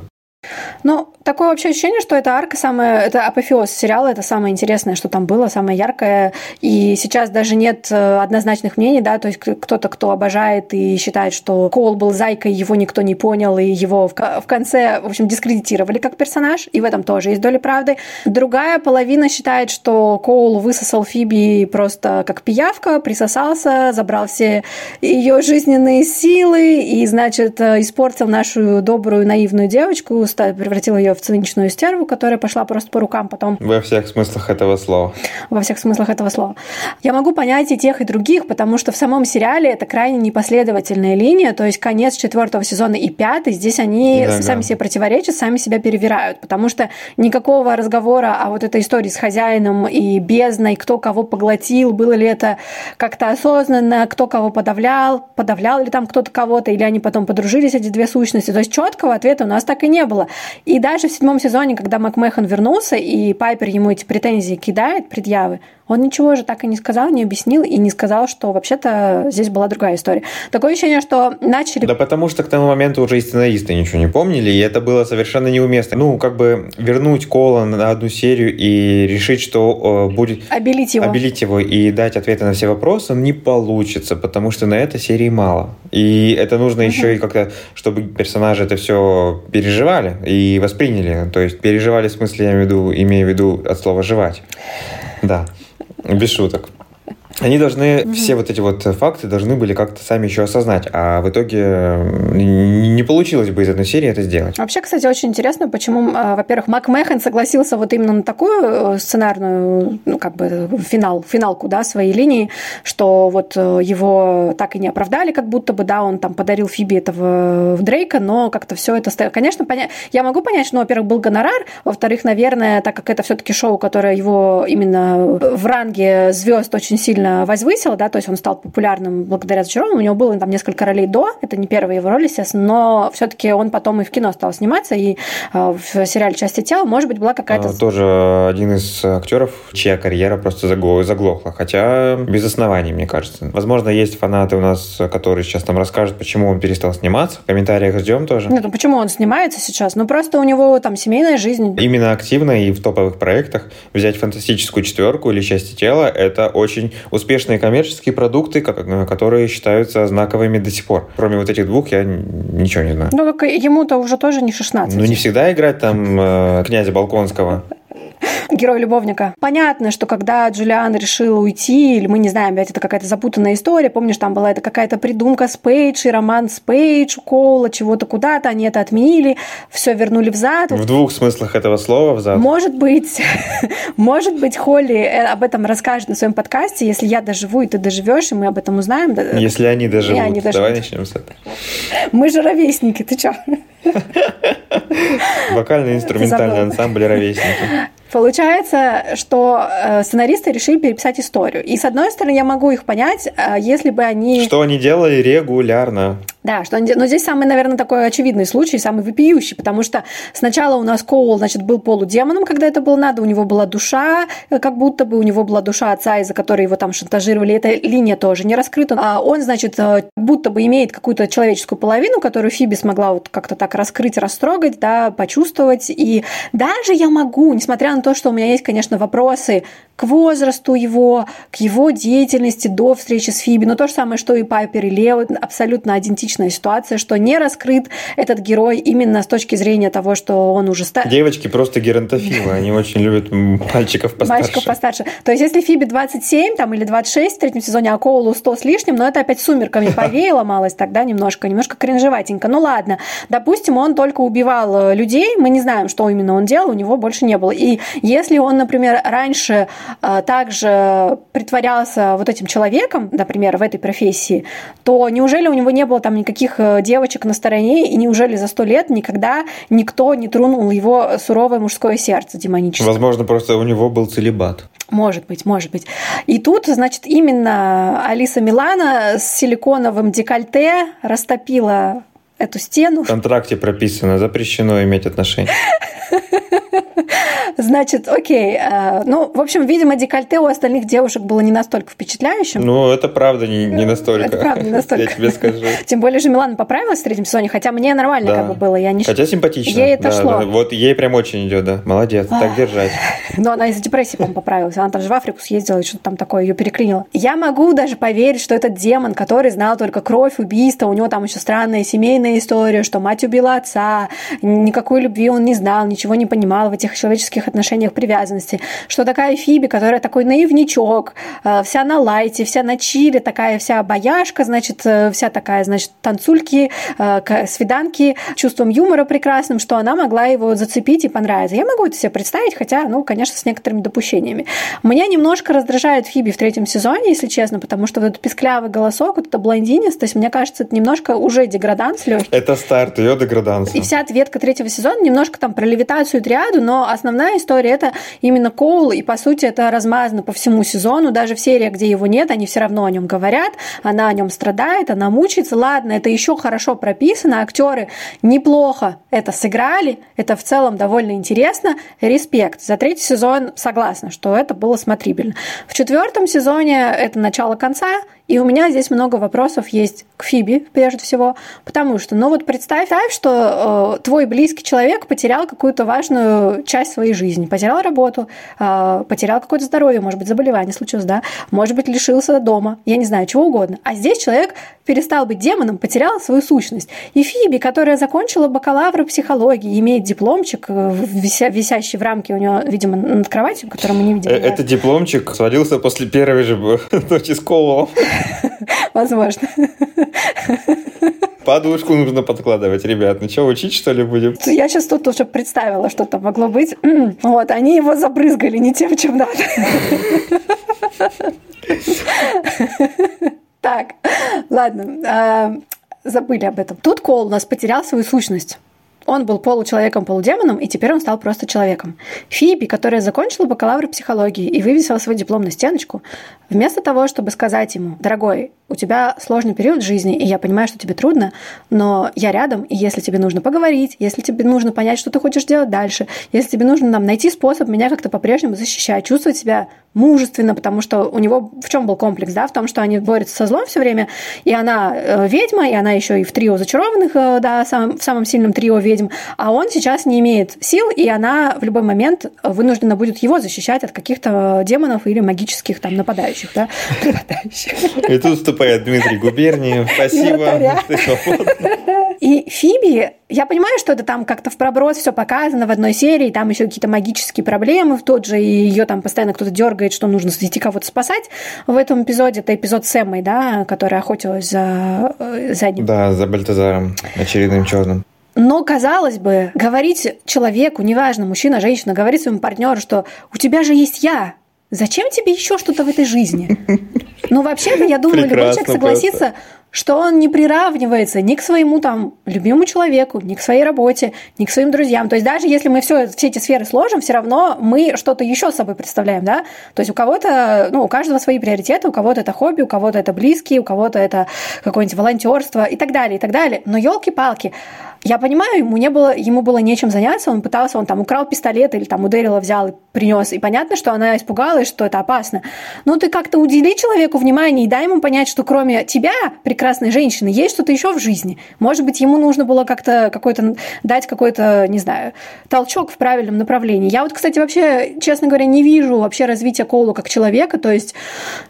Ну, такое вообще ощущение, что это арка самая, это апофеоз сериала, это самое интересное, что там было, самое яркое. И сейчас даже нет э, однозначных мнений, да, то есть кто-то, кто обожает и считает, что Коул был зайкой, его никто не понял, и его в, в конце, в общем, дискредитировали как персонаж, и в этом тоже есть доля правды. Другая половина считает, что Коул высосал Фиби просто как пиявка, присосался, забрал все ее жизненные силы и, значит, э, испортил нашу добрую наивную девочку, превратил ее в циничную стерву, которая пошла просто по рукам потом. Во всех смыслах этого слова. Во всех смыслах этого слова. Я могу понять и тех, и других, потому что в самом сериале это крайне непоследовательная линия, то есть конец четвертого сезона и пятый, здесь они да, сами да. себе противоречат, сами себя перевирают, потому что никакого разговора о вот этой истории с хозяином и бездной, кто кого поглотил, было ли это как-то осознанно, кто кого подавлял, подавлял ли там кто-то кого-то, или они потом подружились, эти две сущности. То есть четкого ответа у нас так и не было. И даже в седьмом сезоне, когда Макмехан вернулся, и Пайпер ему эти претензии кидает, предъявы, он ничего же так и не сказал, не объяснил и не сказал, что вообще-то здесь была другая история. Такое ощущение, что начали... Да потому что к тому моменту уже и сценаристы ничего не помнили, и это было совершенно неуместно. Ну, как бы вернуть Кола на одну серию и решить, что э, будет... Обелить его. Обелить его и дать ответы на все вопросы не получится, потому что на этой серии мало. И это нужно угу. еще и как-то, чтобы персонажи это все переживали и восприняли. То есть переживали в смысле, я имею в виду, имею в виду от слова «жевать». Да. Без шуток. Они должны, угу. все вот эти вот факты должны были как-то сами еще осознать, а в итоге не получилось бы из одной серии это сделать. Вообще, кстати, очень интересно, почему, а, во-первых, Мак Мэхан согласился вот именно на такую э, сценарную, ну, как бы, финал, финалку, да, своей линии, что вот э, его так и не оправдали, как будто бы, да, он там подарил Фиби этого в Дрейка, но как-то все это. Конечно, поня... я могу понять, что, во-первых, был гонорар, во-вторых, наверное, так как это все-таки шоу, которое его именно в ранге звезд очень сильно сильно возвысил, да, то есть он стал популярным благодаря «Зачарованному». У него было там несколько ролей до, это не первая его роль, естественно, но все-таки он потом и в кино стал сниматься, и э, в сериале «Части тела», может быть, была какая-то... А, тоже один из актеров, чья карьера просто заглохла, хотя без оснований, мне кажется. Возможно, есть фанаты у нас, которые сейчас нам расскажут, почему он перестал сниматься. В комментариях ждем тоже. Нет, ну почему он снимается сейчас? Ну просто у него там семейная жизнь. Именно активно и в топовых проектах взять фантастическую четверку или части тела, это очень успешные коммерческие продукты, которые считаются знаковыми до сих пор. Кроме вот этих двух я ничего не знаю. Ну, так ему-то уже тоже не 16. Ну, не всегда играть там э, князя Балконского герой-любовника. Понятно, что когда Джулиан решил уйти, или мы не знаем, опять это какая-то запутанная история, помнишь, там была это какая-то придумка с Пейдж и роман с Пейдж, Коула, чего-то куда-то, они это отменили, все вернули взад. В двух смыслах этого слова взад. Может быть, может быть, Холли э, об этом расскажет на своем подкасте, если я доживу, и ты доживешь, и мы об этом узнаем. Если они доживут, они доживут. давай начнем с этого. Мы же ровесники, ты что? Вокально-инструментальный ансамбль ровесники. Получается, что э, сценаристы решили переписать историю. И с одной стороны, я могу их понять, э, если бы они... Что они делали регулярно. Да, что он, но здесь самый, наверное, такой очевидный случай, самый вопиющий, потому что сначала у нас Коул, значит, был полудемоном, когда это было надо, у него была душа, э, как будто бы у него была душа отца, из-за которой его там шантажировали, эта линия тоже не раскрыта, а он, значит, будто бы имеет какую-то человеческую половину, которую Фиби смогла вот как-то так раскрыть, растрогать, да, почувствовать, и даже я могу, несмотря на то, что у меня есть, конечно, вопросы к возрасту его, к его деятельности до встречи с Фиби, но то же самое, что и Пайпер, и Лео, абсолютно идентичная ситуация, что не раскрыт этот герой именно с точки зрения того, что он уже стар. Девочки просто геронтофилы, они очень любят мальчиков постарше. Мальчиков постарше. То есть, если Фиби 27 там, или 26 в третьем сезоне, а Коулу 100 с лишним, но это опять сумерками повеяло малость тогда немножко, немножко кринжеватенько. Ну ладно, допустим, он только убивал э, людей, мы не знаем, что именно он делал, у него больше не было. И если он, например, раньше также притворялся вот этим человеком, например, в этой профессии, то неужели у него не было там никаких э, девочек на стороне, и неужели за сто лет никогда никто не тронул его суровое мужское сердце демоническое? Возможно, просто у него был целебат. Может быть, может быть. И тут, значит, именно Алиса Милана с силиконовым декольте растопила эту стену. В контракте прописано, запрещено иметь отношения. Значит, окей. Э, ну, в общем, видимо, декольте у остальных девушек было не настолько впечатляющим. Ну, это правда не, не настолько. Это правда не настолько. Я тебе скажу. Тем более же Милана поправилась в третьем сезоне, хотя мне нормально да. как бы было. Я не... Хотя симпатично. Ей это да, шло. Да. Вот ей прям очень идет, да. Молодец, так держать. Но она из-за депрессии, по-моему, поправилась. Она там же в Африку съездила и что-то там такое ее переклинило. Я могу даже поверить, что этот демон, который знал только кровь, убийство, у него там еще странная семейная история, что мать убила отца, никакой любви он не знал, ничего не понимал в этих человеческих отношениях привязанности, что такая Фиби, которая такой наивничок, э, вся на лайте, вся на чили, такая вся бояшка, значит, э, вся такая, значит, танцульки, э, свиданки, чувством юмора прекрасным, что она могла его зацепить и понравиться. Я могу это себе представить, хотя, ну, конечно, с некоторыми допущениями. Меня немножко раздражает Фиби в третьем сезоне, если честно, потому что вот этот писклявый голосок, вот это блондинистость, мне кажется, это немножко уже деграданс легкий. Это старт ее деграданса. И вся ответка третьего сезона немножко там про левитацию и триаду, но основная история это именно Коул, и по сути это размазано по всему сезону, даже в сериях, где его нет, они все равно о нем говорят, она о нем страдает, она мучается. Ладно, это еще хорошо прописано, актеры неплохо это сыграли, это в целом довольно интересно, респект. За третий сезон согласна, что это было смотрибельно. В четвертом сезоне это начало конца, и у меня здесь много вопросов есть к Фиби, прежде всего, потому что, ну вот представь, что э, твой близкий человек потерял какую-то важную часть своей жизни, потерял работу, э, потерял какое-то здоровье, может быть, заболевание случилось, да, может быть, лишился дома, я не знаю, чего угодно. А здесь человек перестал быть демоном, потерял свою сущность. И Фиби, которая закончила бакалавра психологии, имеет дипломчик, э, вися, висящий в рамке у нее, видимо, над кроватью, который мы не видим. Э, этот дипломчик свалился после первой же ночи с Ковалом. Возможно. Подушку нужно подкладывать, ребят. Ну что, учить, что ли, будем? Я сейчас тут уже представила, что там могло быть. Вот, они его забрызгали не тем, чем надо. Так, ладно, а, забыли об этом. Тут Кол у нас потерял свою сущность. Он был получеловеком, полудемоном, и теперь он стал просто человеком. Фиби, которая закончила бакалавр психологии и вывесила свой диплом на стеночку, вместо того, чтобы сказать ему, дорогой, у тебя сложный период жизни, и я понимаю, что тебе трудно, но я рядом, и если тебе нужно поговорить, если тебе нужно понять, что ты хочешь делать дальше, если тебе нужно нам найти способ меня как-то по-прежнему защищать, чувствовать себя мужественно, потому что у него в чем был комплекс, да, в том, что они борются со злом все время, и она э, ведьма, и она еще и в трио зачарованных, э, да, сам, в самом сильном трио ведьм, а он сейчас не имеет сил, и она в любой момент вынуждена будет его защищать от каких-то демонов или магических там нападающих, да, нападающих. Вступает Дмитрий Губерниев. Спасибо. И Фиби, я понимаю, что это там как-то в проброс все показано в одной серии, там еще какие-то магические проблемы в тот же, и ее там постоянно кто-то дергает, что нужно идти кого-то спасать. В этом эпизоде это эпизод с Эммой, да, которая охотилась за, э, за ним. Да, за Бальтазаром, очередным черным. Но, казалось бы, говорить человеку, неважно, мужчина, женщина, говорить своему партнеру, что у тебя же есть я, Зачем тебе еще что-то в этой жизни? Ну, вообще-то, я думаю, любой человек согласится, что он не приравнивается ни к своему там любимому человеку, ни к своей работе, ни к своим друзьям. То есть даже если мы все, все эти сферы сложим, все равно мы что-то еще с собой представляем, да? То есть у кого-то, ну, у каждого свои приоритеты, у кого-то это хобби, у кого-то это близкие, у кого-то это какое-нибудь волонтерство и так далее, и так далее. Но елки-палки, я понимаю, ему не было, ему было нечем заняться, он пытался, он там украл пистолет или там у Дэрила взял и принес. И понятно, что она испугалась, что это опасно. Но ты как-то удели человеку внимание и дай ему понять, что кроме тебя, прекрасной женщины, есть что-то еще в жизни. Может быть, ему нужно было как-то какой-то дать какой-то, не знаю, толчок в правильном направлении. Я вот, кстати, вообще, честно говоря, не вижу вообще развития Коула как человека. То есть,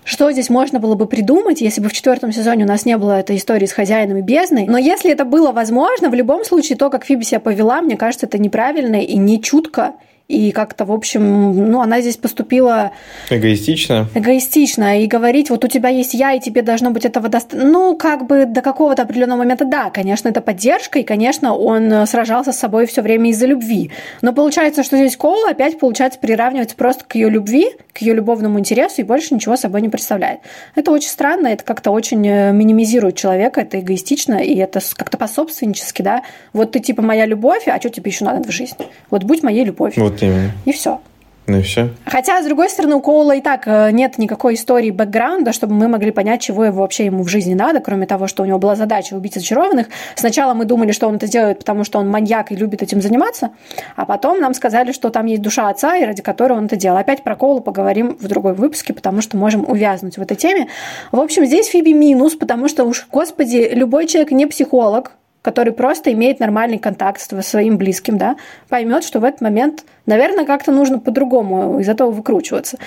что здесь можно было бы придумать, если бы в четвертом сезоне у нас не было этой истории с хозяином и бездной. Но если это было возможно, в любом случае то, как Фиби себя повела, мне кажется, это неправильно и не чутко. И как-то, в общем, ну, она здесь поступила... Эгоистично? Эгоистично. И говорить, вот у тебя есть я, и тебе должно быть этого достаточно... Ну, как бы до какого-то определенного момента, да, конечно, это поддержка, и, конечно, он сражался с собой все время из-за любви. Но получается, что здесь Коул опять, получается, приравнивается просто к ее любви, к ее любовному интересу, и больше ничего собой не представляет. Это очень странно, это как-то очень э, минимизирует человека, это эгоистично, и это как-то пособственнически, да. Вот ты типа моя любовь, а что тебе еще надо в жизни? Вот будь моей любовью. Вот именно. И все. Ну и все. Хотя, с другой стороны, у Коула и так э, нет никакой истории бэкграунда, чтобы мы могли понять, чего его вообще ему в жизни надо, кроме того, что у него была задача убить зачарованных. Сначала мы думали, что он это делает, потому что он маньяк и любит этим заниматься, а потом нам сказали, что там есть душа отца, и ради которой он это делал. Опять про Коула поговорим в другой выпуске, потому что можем увязнуть в этой теме. В общем, здесь Фиби минус, потому что уж, господи, любой человек не психолог, который просто имеет нормальный контакт со своим близким, да, поймет, что в этот момент, наверное, как-то нужно по-другому из этого выкручиваться.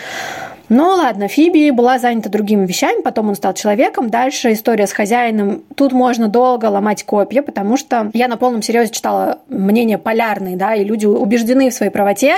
Ну ладно, Фиби была занята другими вещами, потом он стал человеком. Дальше история с хозяином. Тут можно долго ломать копья, потому что я на полном серьезе читала мнения полярные, да, и люди убеждены в своей правоте.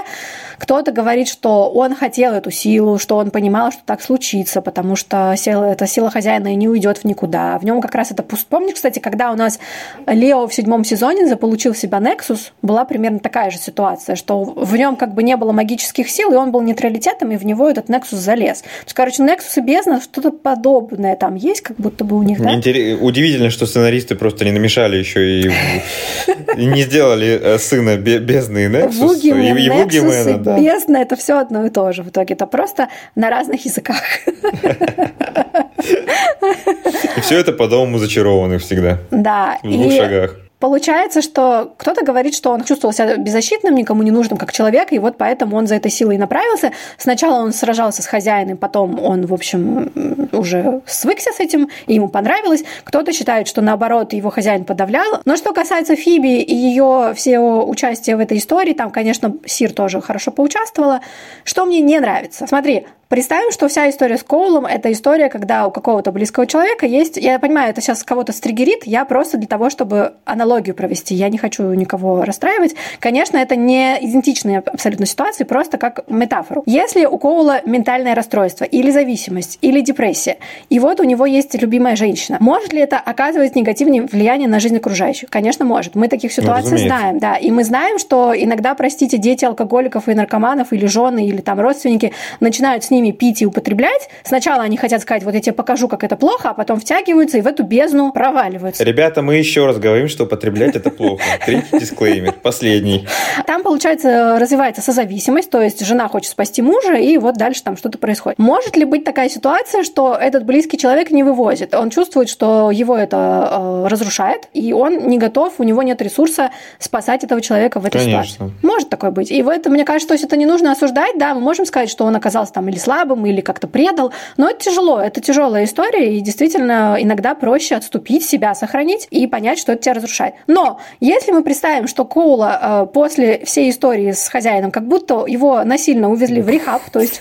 Кто-то говорит, что он хотел эту силу, что он понимал, что так случится, потому что сила, эта сила хозяина не уйдет в никуда. В нем как раз это пуст. Помнишь, кстати, когда у нас Лео в седьмом сезоне заполучил в себя Нексус, была примерно такая же ситуация, что в нем как бы не было магических сил, и он был нейтралитетом, и в него этот Нексус залез. То есть, короче, Nexus и бездна что-то подобное там есть, как будто бы у них, да? Интерес... Удивительно, что сценаристы просто не намешали еще и не сделали э, сына бездны и Nexus. и Nexus и бездна – это все одно и то же в итоге. Это просто на разных языках. И все это по дому зачарованных всегда. Да. В двух шагах. Получается, что кто-то говорит, что он чувствовал себя беззащитным, никому не нужным как человек, и вот поэтому он за этой силой направился. Сначала он сражался с хозяином, потом он, в общем, уже свыкся с этим, и ему понравилось. Кто-то считает, что наоборот его хозяин подавлял. Но что касается Фиби и ее всего участия в этой истории, там, конечно, Сир тоже хорошо поучаствовала. Что мне не нравится? Смотри, Представим, что вся история с Коулом – это история, когда у какого-то близкого человека есть… Я понимаю, это сейчас кого-то стригерит, я просто для того, чтобы аналогию провести. Я не хочу никого расстраивать. Конечно, это не идентичные абсолютно ситуации, просто как метафору. Если у Коула ментальное расстройство или зависимость, или депрессия, и вот у него есть любимая женщина, может ли это оказывать негативное влияние на жизнь окружающих? Конечно, может. Мы таких ситуаций ну, знаем, да. И мы знаем, что иногда, простите, дети алкоголиков и наркоманов, или жены, или там родственники начинают с ними ними пить и употреблять. Сначала они хотят сказать, вот я тебе покажу, как это плохо, а потом втягиваются и в эту бездну проваливаются. Ребята, мы еще раз говорим, что употреблять это плохо. Третий дисклеймер, последний. Там, получается, развивается созависимость, то есть жена хочет спасти мужа, и вот дальше там что-то происходит. Может ли быть такая ситуация, что этот близкий человек не вывозит? Он чувствует, что его это э, разрушает, и он не готов, у него нет ресурса спасать этого человека в этой Конечно. ситуации. Может такое быть. И в этом, мне кажется, то есть это не нужно осуждать, да, мы можем сказать, что он оказался там или слабым, слабым или как-то предал. Но это тяжело, это тяжелая история, и действительно иногда проще отступить, себя сохранить и понять, что это тебя разрушает. Но если мы представим, что Коула э, после всей истории с хозяином, как будто его насильно увезли в рехаб, то есть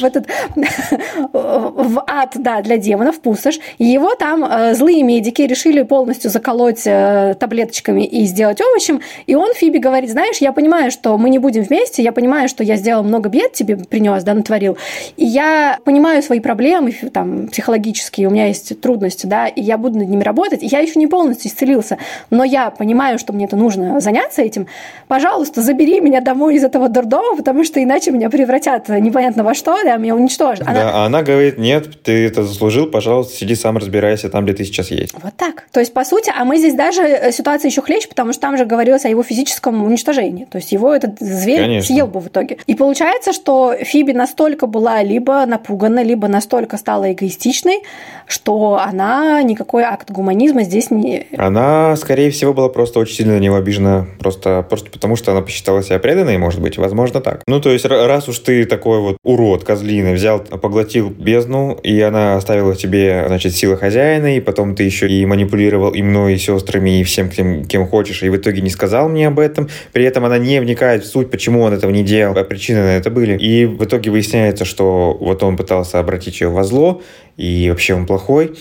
в этот в ад, да, для демонов, пустошь, и его там э, злые медики решили полностью заколоть э, таблеточками и сделать овощем, и он Фиби говорит, знаешь, я понимаю, что мы не будем вместе, я понимаю, что я сделал много бед тебе принес, да, натворил, и я понимаю свои проблемы там, психологические, у меня есть трудности, да, и я буду над ними работать, и я еще не полностью исцелился, но я понимаю, что мне это нужно заняться этим, пожалуйста, забери меня домой из этого дурдома, потому что иначе меня превратят непонятно во что, да, меня уничтожат. Она... Да, а она говорит, нет, ты это заслужил, пожалуйста, сиди сам разбирайся там, где ты сейчас есть. Вот так. То есть, по сути, а мы здесь даже э, ситуация еще хлеще, потому что там же говорилось о его физическом уничтожении. То есть его этот зверь Конечно. съел бы в итоге. И получается, что Фиби настолько была либо напугана, либо настолько стала эгоистичной, что она никакой акт гуманизма здесь не... Она, скорее всего, была просто очень сильно на него обижена, просто, просто потому, что она посчитала себя преданной, может быть, возможно так. Ну, то есть, раз уж ты такой вот урод, козлина, взял, поглотил бездну, и она оставила тебе, значит, силы хозяина, и потом ты еще и манипулировал и мной, и сестрами, и всем, кем, кем хочешь, и в итоге не сказал мне об этом. При этом она не вникает в суть, почему он этого не делал, а причины на это были. И в итоге выясняется, что вот он пытался обратить ее во зло, и вообще он плохой.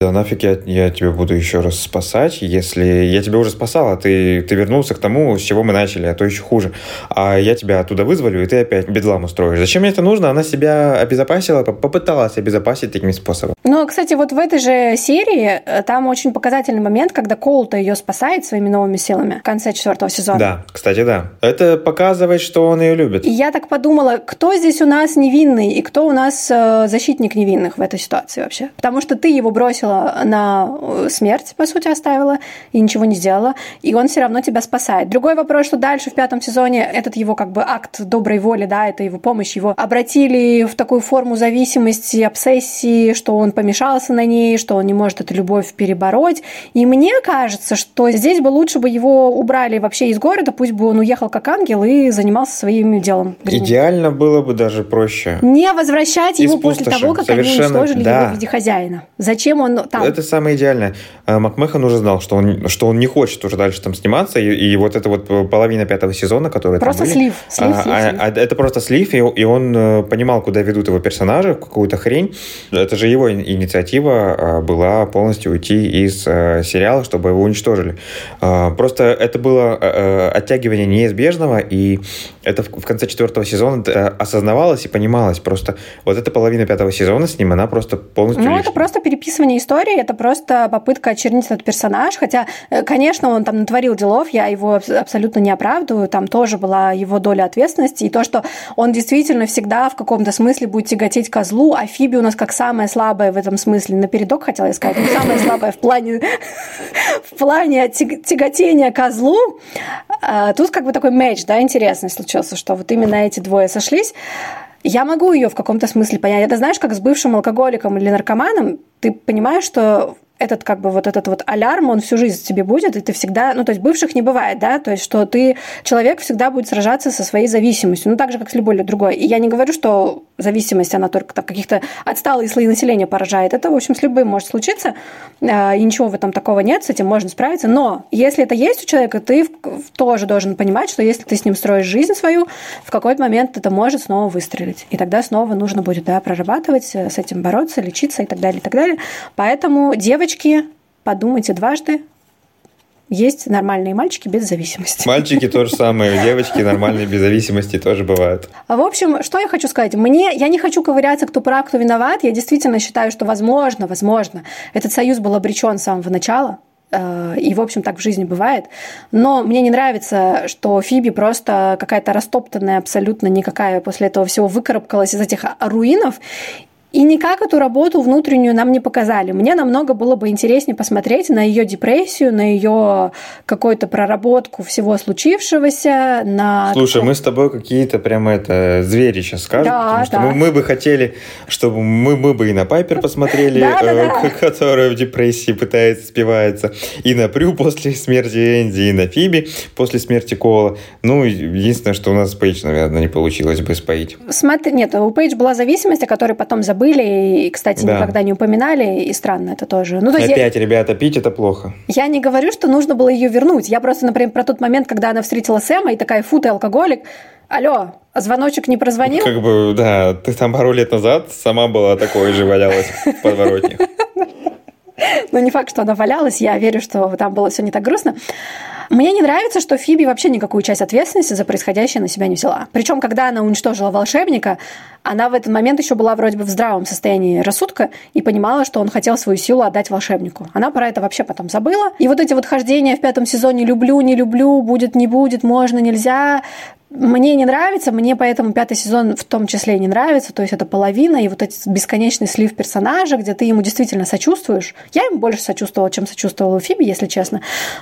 Да нафиг я, я тебя буду еще раз спасать, если я тебя уже спасал, а ты, ты вернулся к тому, с чего мы начали, а то еще хуже. А я тебя оттуда вызволю, и ты опять бедлам устроишь. Зачем мне это нужно? Она себя обезопасила, попыталась обезопасить таким способом. Ну, кстати, вот в этой же серии э, там очень показательный момент, когда Коул-то ее спасает своими новыми силами в конце четвертого сезона. Да, кстати, да. Это показывает, что он ее любит. И я так подумала, кто здесь у нас невинный и кто у нас э, защитник невинных в этой ситуации вообще? Потому что ты его бросил бросила на э, смерть, по сути, оставила и ничего не сделала, и он все равно тебя спасает. Другой вопрос, что дальше в пятом сезоне этот его как бы акт доброй воли, да, это его помощь, его обратили в такую форму зависимости, обсессии, что он помешался на ней, что он не может эту любовь перебороть. И мне кажется, что здесь бы лучше бы его убрали вообще из города, пусть бы он уехал как ангел и занимался своим делом. Идеально было бы даже проще. Не возвращать его после того, как Совершенно, они уничтожили да. его в виде хозяина. Зачем он там. Это самое идеальное. А, Макмехан уже знал, что он, что он не хочет уже дальше там сниматься, и, и вот это вот половина пятого сезона, который Просто там слив. слив, а, слив, слив. А, а, это просто слив, и, и он э, понимал, куда ведут его персонажи, какую-то хрень. Это же его инициатива а, была полностью уйти из а, сериала, чтобы его уничтожили. А, просто это было а, оттягивание неизбежного, и это в, в конце четвертого сезона осознавалось и понималось. Просто вот эта половина пятого сезона с ним, она просто полностью... Ну, лишняя. это просто переписывание истории, это просто попытка очернить этот персонаж, хотя, э, конечно, он там натворил делов, я его абсолютно не оправдываю, там тоже была его доля ответственности, и то, что он действительно всегда в каком-то смысле будет тяготеть козлу, а Фиби у нас как самая слабая в этом смысле, напередок хотела я сказать, самая слабая в плане, в плане тяготения козлу, а, тут как бы такой матч, да, интересный случился, что вот именно эти двое сошлись, я могу ее в каком-то смысле понять. Это знаешь, как с бывшим алкоголиком или наркоманом, ты понимаешь, что этот как бы вот этот вот алярм, он всю жизнь тебе будет, и ты всегда, ну то есть бывших не бывает, да, то есть что ты, человек всегда будет сражаться со своей зависимостью, ну так же, как с любой другой. И я не говорю, что зависимость, она только там каких-то отсталые слои населения поражает. Это, в общем, с любым может случиться, а, и ничего в этом такого нет, с этим можно справиться. Но если это есть у человека, ты тоже должен понимать, что если ты с ним строишь жизнь свою, в какой-то момент это может снова выстрелить. И тогда снова нужно будет да, прорабатывать, э, с этим бороться, лечиться и так далее, и так далее. Поэтому девочки, подумайте дважды, есть нормальные мальчики без зависимости. Мальчики то же самое, девочки нормальные без зависимости тоже бывают. А В общем, что я хочу сказать? Мне, я не хочу ковыряться, кто прав, кто виноват. Я действительно считаю, что возможно, возможно, этот союз был обречен с самого начала. Э, и, в общем, так в жизни бывает. Но мне не нравится, что Фиби просто какая-то растоптанная, абсолютно никакая после этого всего выкарабкалась из этих руинов и никак эту работу внутреннюю нам не показали. Мне намного было бы интереснее посмотреть на ее депрессию, на ее какую-то проработку всего случившегося. На Слушай, мы с тобой какие-то прямо это звери сейчас скажем, да, потому что да. мы, мы бы хотели, чтобы мы, мы бы и на Пайпер посмотрели, э, которая в депрессии пытается, спивается, и на Прю после смерти Энди, и на Фиби после смерти Кола. Ну, единственное, что у нас Пейдж, наверное, не получилось бы споить. Смотри, нет, у Пейдж была зависимость, о которой потом забыли забыли и, кстати, да. никогда не упоминали, и странно это тоже. Ну, то есть Опять, я... ребята, пить это плохо. Я не говорю, что нужно было ее вернуть. Я просто, например, про тот момент, когда она встретила Сэма и такая, фу, ты алкоголик. Алло, звоночек не прозвонил? Как бы, да, ты там пару лет назад сама была такой же валялась в подворотне. Ну, не факт, что она валялась, я верю, что там было все не так грустно. Мне не нравится, что Фиби вообще никакую часть ответственности за происходящее на себя не взяла. Причем, когда она уничтожила волшебника, она в этот момент еще была вроде бы в здравом состоянии рассудка и понимала, что он хотел свою силу отдать волшебнику. Она про это вообще потом забыла. И вот эти вот хождения в пятом сезоне «люблю, не люблю», «будет, не будет», «можно, нельзя», мне не нравится, мне поэтому пятый сезон в том числе не нравится, то есть это половина, и вот этот бесконечный слив персонажа, где ты ему действительно сочувствуешь. Я ему больше сочувствовала, чем сочувствовала Фиби, если честно.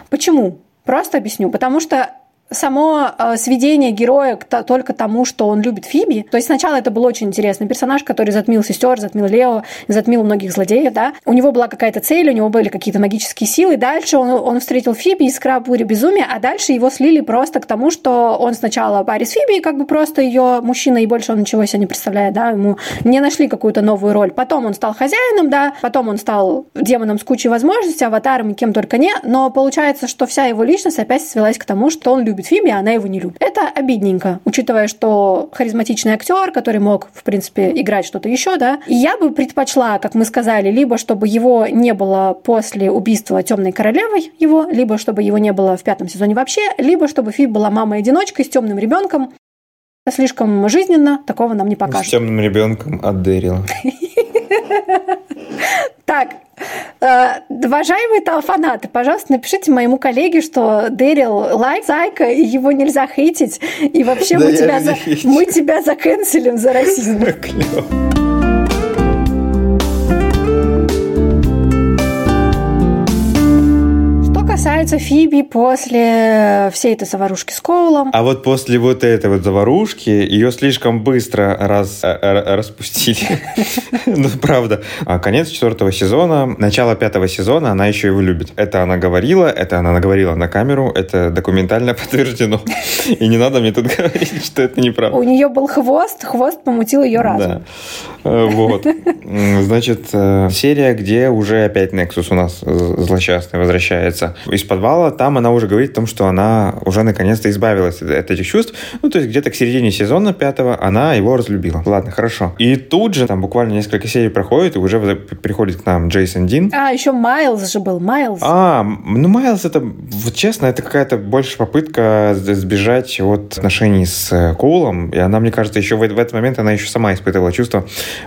Почему? Просто объясню. Потому что само э, сведение героя к только тому, что он любит Фиби. То есть сначала это был очень интересный персонаж, который затмил сестер, затмил Лео, затмил многих злодеев, да. У него была какая-то цель, у него были какие-то магические силы. Дальше он, он встретил Фиби, искра буря безумия, а дальше его слили просто к тому, что он сначала паре с Фиби, как бы просто ее мужчина, и больше он ничего себе не представляет, да, ему не нашли какую-то новую роль. Потом он стал хозяином, да, потом он стал демоном с кучей возможностей, аватаром и кем только не, но получается, что вся его личность опять свелась к тому, что он любит любит Фиби, а она его не любит. Это обидненько, учитывая, что харизматичный актер, который мог, в принципе, играть что-то еще, да. И я бы предпочла, как мы сказали, либо чтобы его не было после убийства темной королевой его, либо чтобы его не было в пятом сезоне вообще, либо чтобы Фиби была мамой-одиночкой с темным ребенком. Это слишком жизненно, такого нам не покажут. С темным ребенком от Дэрила. Так, уважаемые фанаты, пожалуйста, напишите моему коллеге, что Дэрил лайк, зайка, и его нельзя хейтить, и вообще мы, тебя за, мы тебя заканцелим за расизм. Касается Фиби после всей этой заварушки с Коулом. А вот после вот этой вот заварушки ее слишком быстро раз, э, э, распустили. Ну, правда. А конец четвертого сезона, начало пятого сезона, она еще его любит. Это она говорила, это она наговорила на камеру, это документально подтверждено. И не надо мне тут говорить, что это неправда. У нее был хвост, хвост помутил ее разум. Да. Э, вот. Значит, серия, где уже опять Nexus у нас злосчастный возвращается из подвала, там она уже говорит о том, что она уже наконец-то избавилась от этих чувств. Ну, то есть где-то к середине сезона пятого она его разлюбила. Ладно, хорошо. И тут же, там буквально несколько серий проходит, и уже приходит к нам Джейсон Дин. А, еще Майлз же был, Майлз. А, ну Майлз это, вот честно, это какая-то больше попытка сбежать от отношений с э, Коулом, и она, мне кажется, еще в, в этот момент она еще сама испытывала чувство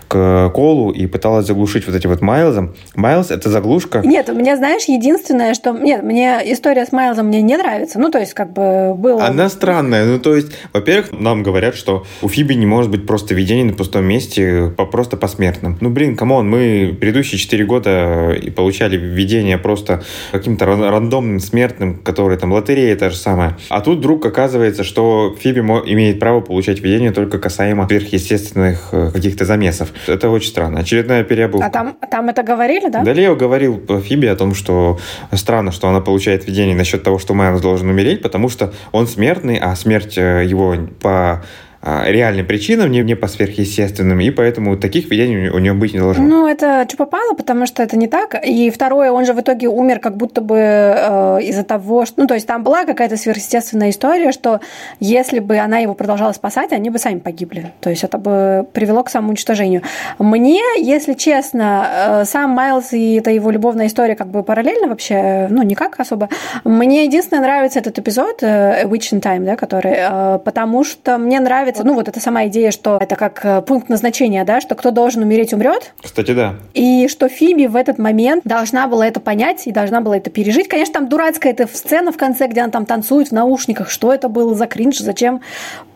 к Колу и пыталась заглушить вот эти вот Майлзом. Майлз это заглушка. Нет, у меня, знаешь, единственное, что... Нет, мне история с Майлзом мне не нравится. Ну, то есть, как бы было... Она странная. Ну, то есть, во-первых, нам говорят, что у Фиби не может быть просто видений на пустом месте по, просто по смертным. Ну, блин, come on, мы предыдущие четыре года и получали видение просто каким-то рандомным смертным, которые там лотерея та же самая. А тут вдруг оказывается, что Фиби имеет право получать видение только касаемо сверхъестественных э, каких-то замесов. Это очень странно. Очередная переобулка. А там, там это говорили, да? Да, Лео говорил Фиби о том, что странно, что она получает видение насчет того, что Майлз должен умереть, потому что он смертный, а смерть э, его по реальным причинам, не, не по сверхъестественным, и поэтому таких видений у нее быть не должно. Ну, это что попало, потому что это не так. И второе, он же в итоге умер как будто бы э, из-за того, что... Ну, то есть там была какая-то сверхъестественная история, что если бы она его продолжала спасать, они бы сами погибли. То есть это бы привело к самоуничтожению. Мне, если честно, э, сам Майлз и это его любовная история как бы параллельно вообще, ну, никак особо. Мне единственное нравится этот эпизод э, Witch in Time, да, который, э, потому что мне нравится нравится, ну, вот эта сама идея, что это как э, пункт назначения, да, что кто должен умереть, умрет. Кстати, да. И что Фиби в этот момент должна была это понять и должна была это пережить. Конечно, там дурацкая эта сцена в конце, где она там танцует в наушниках. Что это было за кринж? Зачем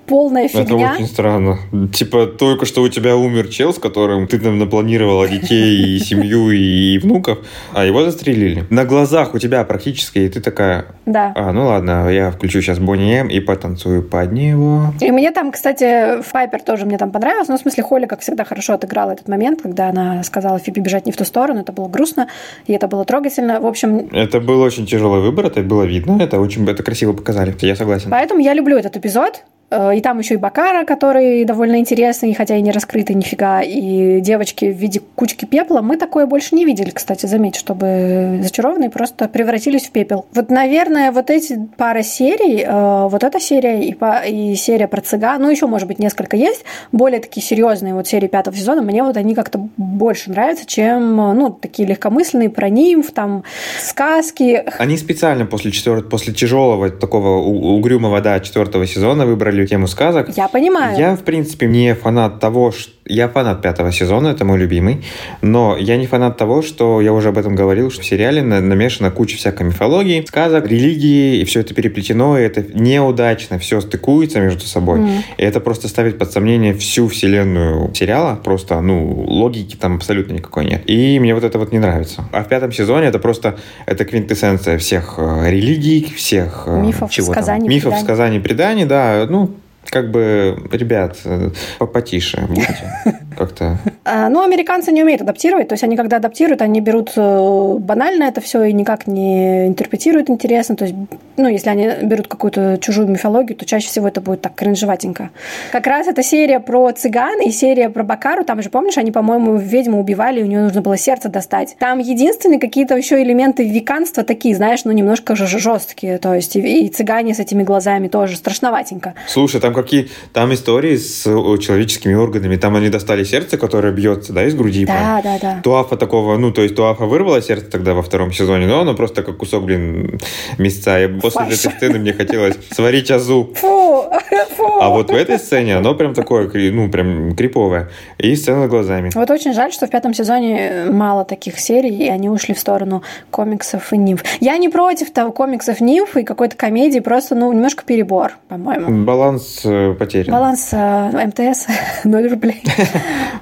полная фигня. Это очень странно. Типа, только что у тебя умер чел, с которым ты там напланировала детей, и семью, и внуков, а его застрелили. На глазах у тебя практически, и ты такая... Да. А, ну ладно, я включу сейчас Бонни М и потанцую под него. И мне там, кстати, Пайпер тоже мне там понравилось. Ну, в смысле, Холли, как всегда, хорошо отыграла этот момент, когда она сказала Фиби бежать не в ту сторону. Это было грустно, и это было трогательно. В общем... Это был очень тяжелый выбор, это было видно. Это очень это красиво показали. Я согласен. Поэтому я люблю этот эпизод. Э, и там еще и Бакара, который довольно интересный, хотя и не раскрытый нифига, и девочки в виде кучки пепла. Мы такое больше не видели, кстати, заметь, чтобы зачарованные просто превратились в пепел. Вот, наверное, вот эти пара серий, э, вот эта серия и, и серия про цыган, ну, еще, может быть, несколько есть, более такие серьезные вот серии пятого сезона, мне вот они как-то больше нравятся, чем, ну, такие легкомысленные про нимф, там, сказки. Они специально после, четвер... после тяжелого такого угрюмого, да, четвертого сезона выбрали тему сказок. Я понимаю. Я, в принципе, не фанат того, что... Я фанат пятого сезона, это мой любимый, но я не фанат того, что я уже об этом говорил, что в сериале намешана куча всякой мифологии, сказок, религии, и все это переплетено, и это неудачно, все стыкуется между собой. Mm. И это просто ставит под сомнение всю вселенную сериала, просто, ну, логики там абсолютно никакой нет. И мне вот это вот не нравится. А в пятом сезоне это просто, это квинтэссенция всех э, религий, всех... Э, мифов, чего сказаний, там? Мифов, преданий. сказаний, преданий, да, ну, как бы, ребят, э, потише будьте как-то. А, ну, американцы не умеют адаптировать, то есть они когда адаптируют, они берут э, банально это все и никак не интерпретируют интересно, то есть, ну, если они берут какую-то чужую мифологию, то чаще всего это будет так кринжеватенько. Как раз эта серия про цыган и серия про Бакару, там же, помнишь, они, по-моему, ведьму убивали, и у нее нужно было сердце достать. Там единственные какие-то еще элементы веканства такие, знаешь, ну, немножко жесткие, то есть и, и цыгане с этими глазами тоже страшноватенько. Слушай, там какие там истории с человеческими органами. Там они достали сердце, которое бьется, да, из груди. Да, да, да. Туафа такого, ну, то есть Туафа вырвала сердце тогда во втором сезоне, но оно просто как кусок, блин, мясца. И после Фаш. этой сцены мне хотелось сварить азу. Фу, фу. А вот в этой сцене оно прям такое, ну, прям криповое. И сцена глазами. Вот очень жаль, что в пятом сезоне мало таких серий, и они ушли в сторону комиксов и нимф. Я не против того комиксов нимф и какой-то комедии, просто, ну, немножко перебор, по-моему. Баланс э, потерян. Баланс э, МТС 0 рублей.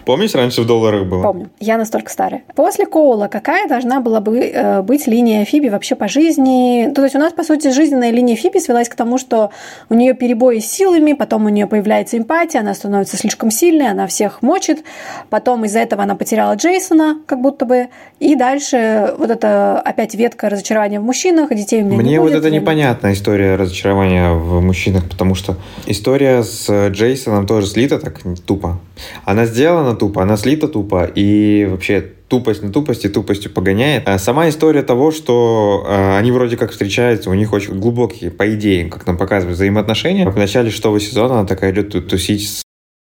Помнишь, раньше в долларах было? Помню. Я настолько старая. После Коула какая должна была бы э, быть линия Фиби вообще по жизни? То есть у нас, по сути, жизненная линия Фиби свелась к тому, что у нее перебои с силами, потом у нее появляется эмпатия, она становится слишком сильной, она всех мочит, потом из-за этого она потеряла Джейсона, как будто бы, и дальше вот это опять ветка разочарования в мужчинах, детей у меня Мне не вот будет, это непонятная история разочарования в мужчинах, потому что история с Джейсоном тоже слита так тупо. Она сделана тупо, она слита тупо, и вообще тупость на тупости тупостью погоняет. А сама история того, что э, они вроде как встречаются, у них очень глубокие, по идее, как нам показывают, взаимоотношения. В начале шестого сезона она такая идет тусить с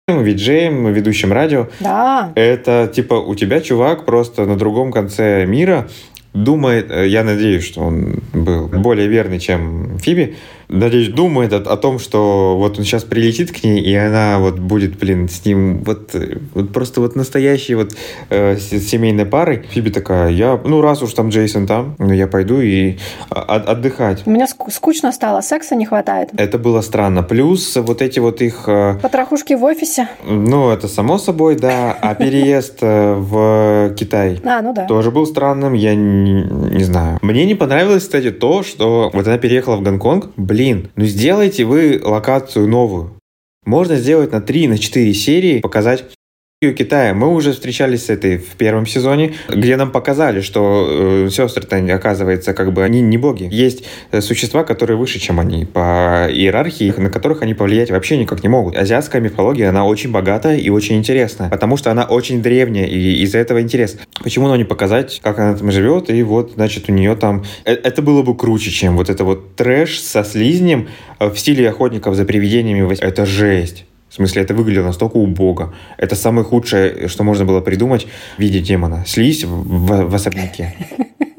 виджеем, ведущим радио. Да. Это типа у тебя чувак просто на другом конце мира думает, э, я надеюсь, что он был более верный, чем Фиби, надеюсь, думает о, о том, что вот он сейчас прилетит к ней, и она вот будет, блин, с ним вот, вот просто вот настоящей вот э, семейной парой. Фиби такая, я, ну раз уж там Джейсон там, ну я пойду и а, отдыхать. Мне скучно стало, секса не хватает. Это было странно. Плюс вот эти вот их... Э, Потрохушки в офисе. Ну, это само собой, да. А переезд э, в Китай а, ну да. тоже был странным, я не, не знаю. Мне не понравилось, кстати, то, что вот она переехала в Гонконг, блин, ну сделайте вы локацию новую. Можно сделать на 3, на 4 серии, показать у Китая. Мы уже встречались с этой в первом сезоне, где нам показали, что э, сестры-то, оказывается, как бы они не боги. Есть э, существа, которые выше, чем они по иерархии, на которых они повлиять вообще никак не могут. Азиатская мифология, она очень богатая и очень интересная, потому что она очень древняя, и из-за этого интерес. Почему нам не показать, как она там живет, и вот, значит, у нее там... Э, это было бы круче, чем вот это вот трэш со слизнем э, в стиле охотников за привидениями. Это жесть. В смысле, это выглядело настолько убого. Это самое худшее, что можно было придумать в виде демона. Слизь в, в особняке.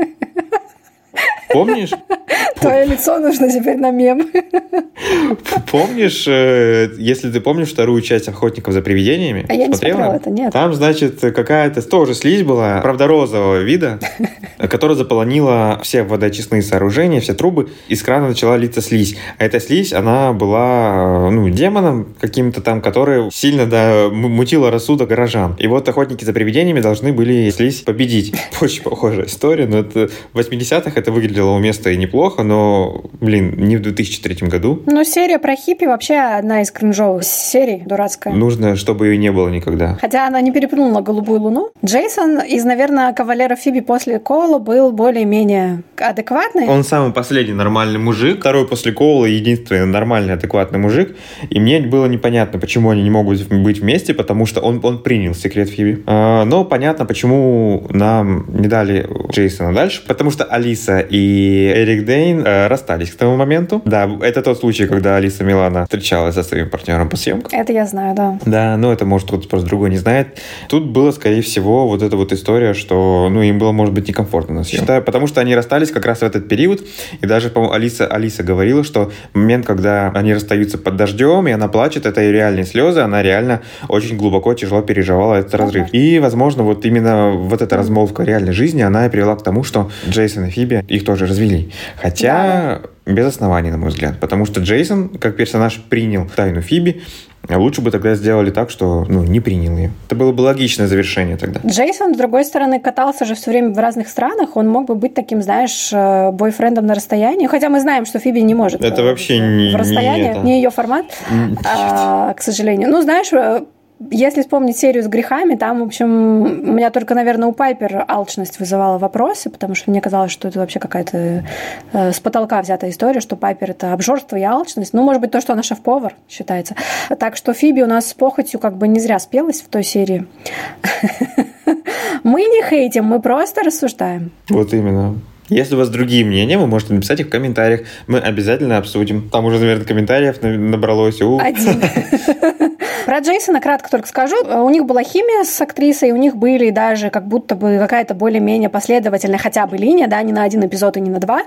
Помнишь? Твое лицо нужно теперь на мем. Помнишь, э, если ты помнишь вторую часть «Охотников за привидениями»? А я не смотрела это, нет. Там, значит, какая-то тоже слизь была, правда, розового вида, которая заполонила все водоочистные сооружения, все трубы. Из крана начала литься слизь. А эта слизь, она была, ну, демоном каким-то там, который сильно, да, мутила рассудок горожан. И вот «Охотники за привидениями» должны были слизь победить. Очень похожая история, но это в 80-х это выглядело уместно и неплохо, но, блин, не в 2003 году. Ну, Ну, серия про хиппи вообще одна из кринжовых серий, дурацкая. Нужно, чтобы ее не было никогда. Хотя она не переплюнула голубую луну. Джейсон из, наверное, кавалера Фиби после Коула был более-менее адекватный. Он самый последний нормальный мужик. Второй после Коула единственный нормальный, адекватный мужик. И мне было непонятно, почему они не могут быть вместе, потому что он, он принял секрет Фиби. А, но понятно, почему нам не дали Джейсона дальше. Потому что Алиса и Эрик Дейн э, расстались к тому моменту. Да, это тот случай, когда Алиса Милана встречалась со своим партнером по съемкам. Это я знаю, да. Да, но это, может, кто-то просто другой не знает. Тут было, скорее всего, вот эта вот история, что, ну, им было, может быть, некомфортно на съемках. Считаю, потому что они расстались как раз в этот период. И даже, по-моему, Алиса, Алиса говорила, что момент, когда они расстаются под дождем, и она плачет, это ее реальные слезы, она реально очень глубоко, тяжело переживала этот разрыв. И, возможно, вот именно вот эта размолвка реальной жизни, она и привела к тому, что Джейсон и Фиби их тоже развели. Хотя да. без оснований, на мой взгляд. Потому что Джейсон, как персонаж, принял тайну Фиби, а лучше бы тогда сделали так, что ну, не принял ее. Это было бы логичное завершение тогда. Джейсон, с другой стороны, катался же все время в разных странах. Он мог бы быть таким, знаешь, э, бойфрендом на расстоянии. Хотя мы знаем, что Фиби не может. Это вообще не, в расстоянии, не, это. не ее формат, а, к сожалению. Ну, знаешь, э, если вспомнить серию с грехами, там, в общем, у меня только, наверное, у Пайпер алчность вызывала вопросы, потому что мне казалось, что это вообще какая-то э, с потолка взятая история, что Пайпер – это обжорство и алчность. Ну, может быть, то, что она шеф-повар считается. Так что Фиби у нас с похотью как бы не зря спелась в той серии. Мы не хейтим, мы просто рассуждаем. Вот именно. Если у вас другие мнения, вы можете написать их в комментариях. Мы обязательно обсудим. Там уже, наверное, комментариев набралось. У. Один. Про Джейсона кратко только скажу. У них была химия с актрисой, у них были даже как будто бы какая-то более-менее последовательная хотя бы линия, да, не на один эпизод и не на два.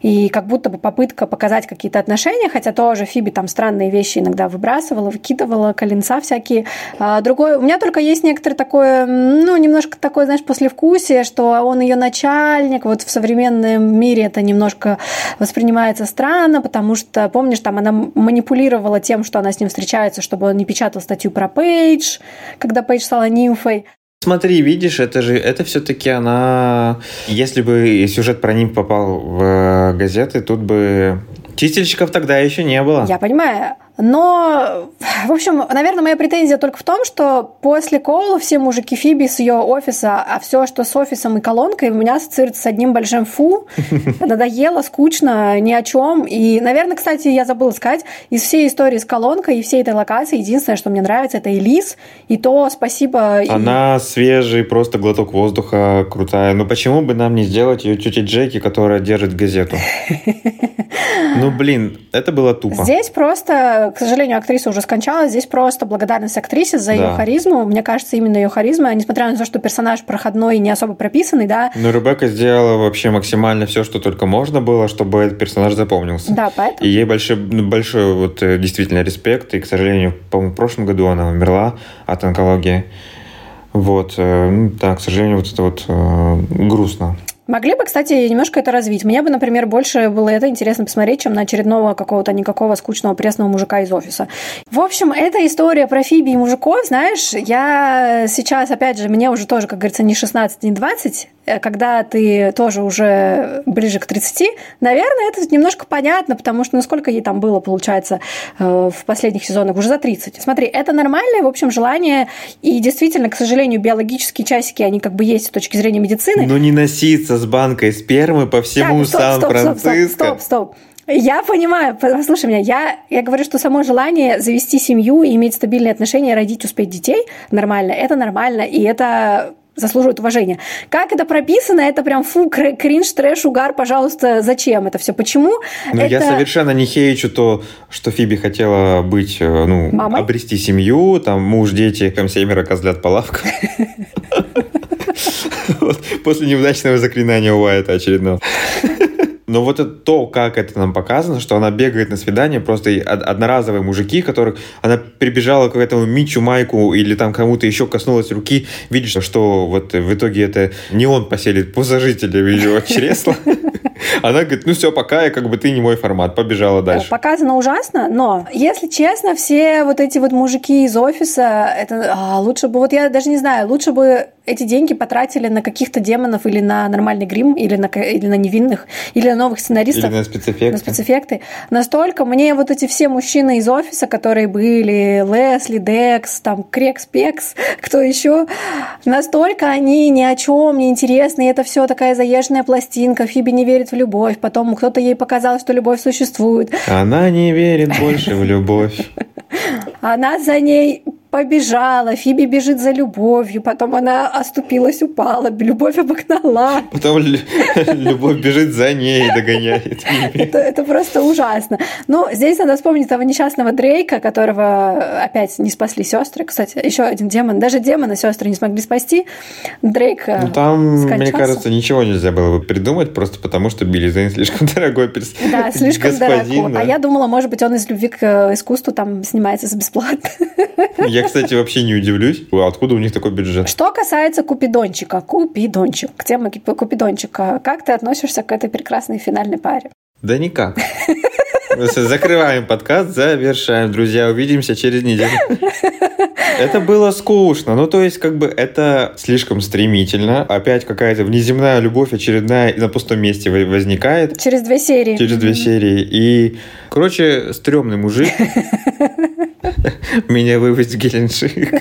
И как будто бы попытка показать какие-то отношения, хотя тоже Фиби там странные вещи иногда выбрасывала, выкидывала, коленца всякие. А другой, у меня только есть некоторое такое, ну, немножко такое, знаешь, послевкусие, что он ее начальник, вот в современном мире это немножко воспринимается странно, потому что, помнишь, там она манипулировала тем, что она с ним встречается, чтобы он не печатал напечатал статью про Пейдж, когда Пейдж стала нимфой. Смотри, видишь, это же, это все-таки она... Если бы сюжет про нимф попал в э, газеты, тут бы Чистильщиков тогда еще не было. Я понимаю. Но, в общем, наверное, моя претензия только в том, что после Коула все мужики Фиби с ее офиса, а все, что с офисом и колонкой, у меня ассоциируется с одним большим фу. Надоело, скучно, ни о чем. И, наверное, кстати, я забыла сказать, из всей истории с колонкой и всей этой локации, единственное, что мне нравится, это Элис. И то спасибо... Она свежий, просто глоток воздуха, крутая. Ну почему бы нам не сделать ее тетей Джеки, которая держит газету? Ну, блин, это было тупо. Здесь просто, к сожалению, актриса уже скончалась, здесь просто благодарность актрисе за да. ее харизму. Мне кажется, именно ее харизма, несмотря на то, что персонаж проходной и не особо прописанный, да. Ну, Ребекка сделала вообще максимально все, что только можно было, чтобы этот персонаж запомнился. Да, поэтому. И ей большой, ну, большой вот э, действительно респект. И, к сожалению, по-моему, в прошлом году она умерла от онкологии. Вот, э, да, к сожалению, вот это вот э, грустно. Могли бы, кстати, немножко это развить. Мне бы, например, больше было это интересно посмотреть, чем на очередного какого-то никакого скучного пресного мужика из офиса. В общем, эта история про Фиби и мужиков, знаешь, я сейчас, опять же, мне уже тоже, как говорится, не 16, не 20, Э, когда ты тоже уже ближе к 30, наверное, это немножко понятно, потому что ну сколько ей там было, получается, э, в последних сезонах, уже за 30. Смотри, это нормальное, в общем, желание, и действительно, к сожалению, биологические часики, они как бы есть с точки зрения медицины. Но не носиться с банкой спермы по всему Сан-Франциско. Стоп, стоп, стоп. Я понимаю, послушай меня, я, я говорю, что само желание завести семью и иметь стабильные отношения, родить, успеть детей нормально, это нормально, и это заслуживают уважения. Как это прописано, это прям фу, кринж, трэш, угар, пожалуйста, зачем это все? Почему? Ну, это... я совершенно не хейчу то, что Фиби хотела быть, э, ну, Мамой? обрести семью, там, муж, дети, там, семеро козлят по лавкам. После неудачного заклинания Уайта очередного. Но вот это то, как это нам показано, что она бегает на свидание, просто одноразовые мужики, которых она прибежала к этому Мичу Майку или там кому-то еще коснулась руки, видишь, что вот в итоге это не он поселит позажителя в ее чресло. Она говорит, ну все, пока, я как бы ты не мой формат, побежала дальше. Показано ужасно, но, если честно, все вот эти вот мужики из офиса, это а, лучше бы, вот я даже не знаю, лучше бы эти деньги потратили на каких-то демонов или на нормальный грим, или на, или на невинных, или на новых сценаристов. Или на спецэффекты. На спецэффекты. Настолько мне вот эти все мужчины из офиса, которые были, Лесли, Декс, там, Крекс, Пекс, кто еще, настолько они ни о чем не интересны, и это все такая заезженная пластинка, Фиби не верит в любовь, потом кто-то ей показал, что любовь существует. Она не верит больше в любовь. Она за ней побежала, Фиби бежит за любовью, потом она оступилась, упала, любовь обогнала. Потом любовь бежит за ней и догоняет. Это, это просто ужасно. Ну, здесь надо вспомнить того несчастного Дрейка, которого опять не спасли сестры. Кстати, еще один демон. Даже демона сестры не смогли спасти. Дрейк э, ну, Там, скончался. мне кажется, ничего нельзя было бы придумать, просто потому что Билли Зейн слишком дорогой перс... Да, слишком господин, дорогой. Да. А я думала, может быть, он из любви к э, искусству там снимается за бесплатно. Я я, кстати, вообще не удивлюсь, откуда у них такой бюджет. Что касается Купидончика, Купидончик, к теме Купидончика, как ты относишься к этой прекрасной финальной паре? Да никак. Закрываем подкаст, завершаем. Друзья, увидимся через неделю. Это было скучно. Ну, то есть, как бы, это слишком стремительно. Опять какая-то внеземная любовь очередная на пустом месте возникает. Через две серии. Через две серии. И, короче, стрёмный мужик. Меня вывез в Геленджик.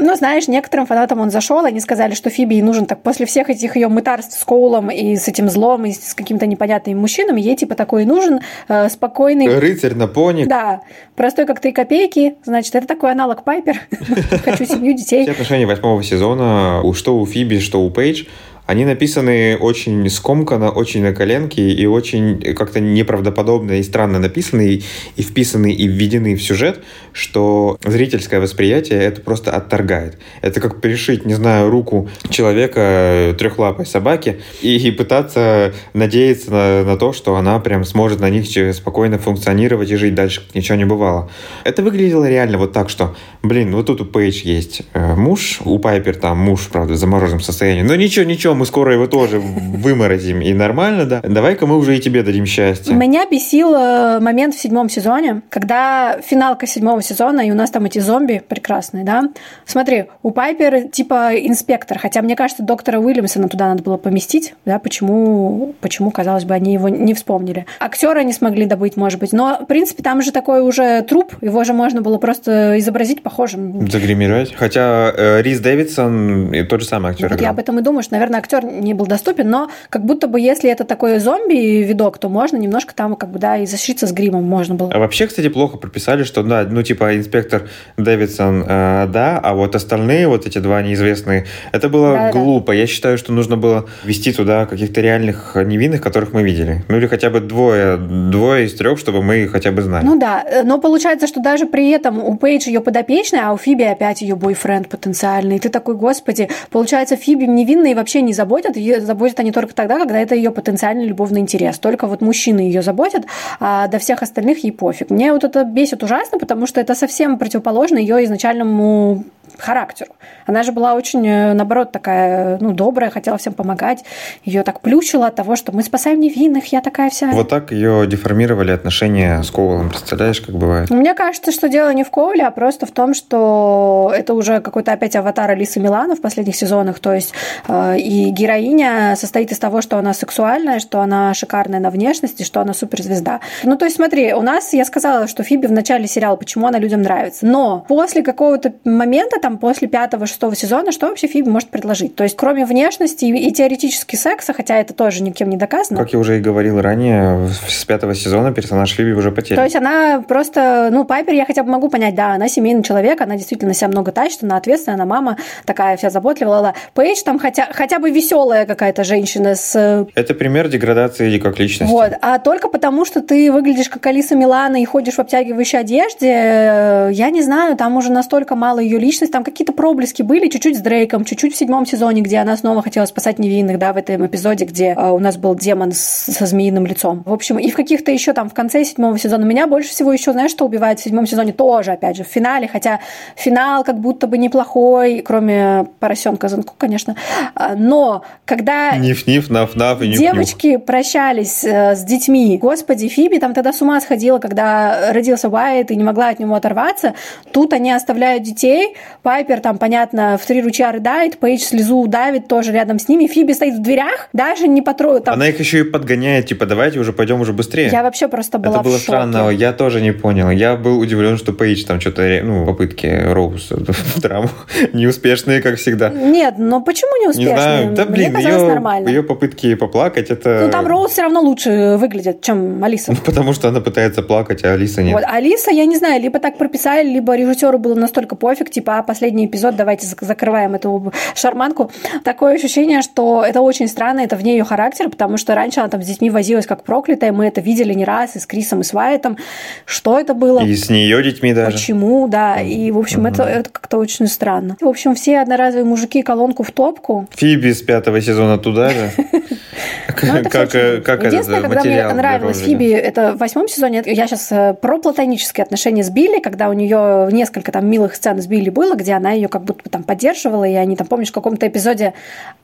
Ну, знаешь, некоторым фанатам он зашел, они сказали, что Фиби нужен так после всех этих ее мытарств с Коулом и с этим злом, и с какими-то непонятными мужчинами, ей типа такой нужен э, спокойный... Рыцарь на пони. Да, простой как три копейки, значит, это такой аналог Пайпер. Хочу семью, детей. Все отношения восьмого сезона, что у Фиби, что у Пейдж, они написаны очень скомканно, очень на коленке и очень как-то неправдоподобно и странно написаны и вписаны и введены в сюжет, что зрительское восприятие это просто отторгает. Это как пришить, не знаю, руку человека трехлапой собаки и, и пытаться надеяться на, на то, что она прям сможет на них спокойно функционировать и жить дальше, как ничего не бывало. Это выглядело реально вот так, что, блин, вот тут у Пейдж есть э, муж, у Пайпер там муж, правда, в замороженном состоянии, но ничего, ничего, мы скоро его тоже выморозим, и нормально, да? Давай-ка мы уже и тебе дадим счастье. Меня бесил э, момент в седьмом сезоне, когда финалка седьмого сезона, и у нас там эти зомби прекрасные, да? Смотри, у Пайпер типа инспектор, хотя мне кажется, доктора Уильямсона туда надо было поместить, да? Почему, почему казалось бы, они его не вспомнили? Актера не смогли добыть, может быть, но, в принципе, там же такой уже труп, его же можно было просто изобразить похожим. Загримировать. Хотя э, Рис Дэвидсон тот же самый актер. Вот я об этом и думаю, что, наверное, актер не был доступен, но как будто бы если это такой зомби-видок, то можно немножко там как бы, да, и защититься с гримом можно было. А вообще, кстати, плохо прописали, что, да, ну, типа, инспектор Дэвидсон, э, да, а вот остальные, вот эти два неизвестные, это было да, глупо. Да. Я считаю, что нужно было ввести туда каких-то реальных невинных, которых мы видели. Ну, или хотя бы двое, двое из трех, чтобы мы хотя бы знали. Ну да, но получается, что даже при этом у Пейдж ее подопечная, а у Фиби опять ее бойфренд потенциальный. И ты такой, господи, получается, Фиби невинная и вообще не заботят, ее заботят они только тогда, когда это ее потенциальный любовный интерес. Только вот мужчины ее заботят, а до всех остальных ей пофиг. Мне вот это бесит ужасно, потому что это совсем противоположно ее изначальному характеру. Она же была очень, э, наоборот, такая, ну, добрая, хотела всем помогать. Ее так плющило от того, что мы спасаем невинных, я такая вся. Вот так ее деформировали отношения с Коулом. Представляешь, как бывает? Мне кажется, что дело не в Коуле, а просто в том, что это уже какой-то опять аватар Алисы Милана в последних сезонах. То есть э, и героиня состоит из того, что она сексуальная, что она шикарная на внешности, что она суперзвезда. Ну, то есть смотри, у нас, я сказала, что Фиби в начале сериала, почему она людям нравится. Но после какого-то момента, там, после пятого-шестого сезона, что вообще Фиби может предложить? То есть, кроме внешности и, и теоретически секса, хотя это тоже никем не доказано. Как я уже и говорил ранее, с пятого сезона персонаж Фиби уже потерян. То есть, она просто, ну, Пайпер я хотя бы могу понять, да, она семейный человек, она действительно себя много тащит, она ответственная, она мама, такая вся заботливая. Ла Пейдж там хотя, хотя бы веселая какая-то женщина с... Это пример деградации как личности. Вот, а только потому, что ты выглядишь как Алиса Милана и ходишь в обтягивающей одежде, я не знаю, там уже настолько мало ее личности, там какие-то проблески были, чуть-чуть с Дрейком, чуть-чуть в седьмом сезоне, где она снова хотела спасать невинных, да, в этом эпизоде, где э, у нас был демон с, со змеиным лицом. В общем, и в каких-то еще там в конце седьмого сезона меня больше всего еще, знаешь, что убивает в седьмом сезоне тоже, опять же, в финале, хотя финал как будто бы неплохой, кроме поросенка Занку, конечно. А, но когда Ниф-ниф, наф-наф и девочки прощались э, с детьми, господи, Фиби там тогда с ума сходила, когда родился Уайт и не могла от него оторваться. Тут они оставляют детей, Пайпер там, понятно, в три ручья рыдает, Пейдж слезу давит тоже рядом с ними, Фиби стоит в дверях, даже не потрогает. Там... Она их еще и подгоняет, типа, давайте уже пойдем уже быстрее. Я вообще просто была Это было в шоке. странно, я тоже не понял. Я был удивлен, что Пейдж там что-то, ну, попытки Роуз в драму неуспешные, как всегда. Нет, но почему не Не знаю, да блин, Мне казалось ее, нормально. ее попытки поплакать, это... Ну, там Роуз все равно лучше выглядит, чем Алиса. Ну, потому что она пытается плакать, а Алиса нет. Вот, Алиса, я не знаю, либо так прописали, либо режиссеру было настолько пофиг, типа, а последний эпизод, давайте зак- закрываем эту шарманку. Такое ощущение, что это очень странно, это вне ее характер, потому что раньше она там с детьми возилась как проклятая, мы это видели не раз, и с Крисом, и с Вайтом. Что это было? И с нее детьми даже. Почему, да, и, в общем, это, это как-то очень странно. В общем, все одноразовые мужики колонку в топку. Фиби с пятого сезона туда же. Ну, это Как, э, Единственное, э, когда мне нравилось. Фиби, это в восьмом сезоне, я сейчас про платонические отношения с Билли, когда у нее несколько там милых сцен с Билли было, где она ее как будто бы там поддерживала, и они там, помнишь, в каком-то эпизоде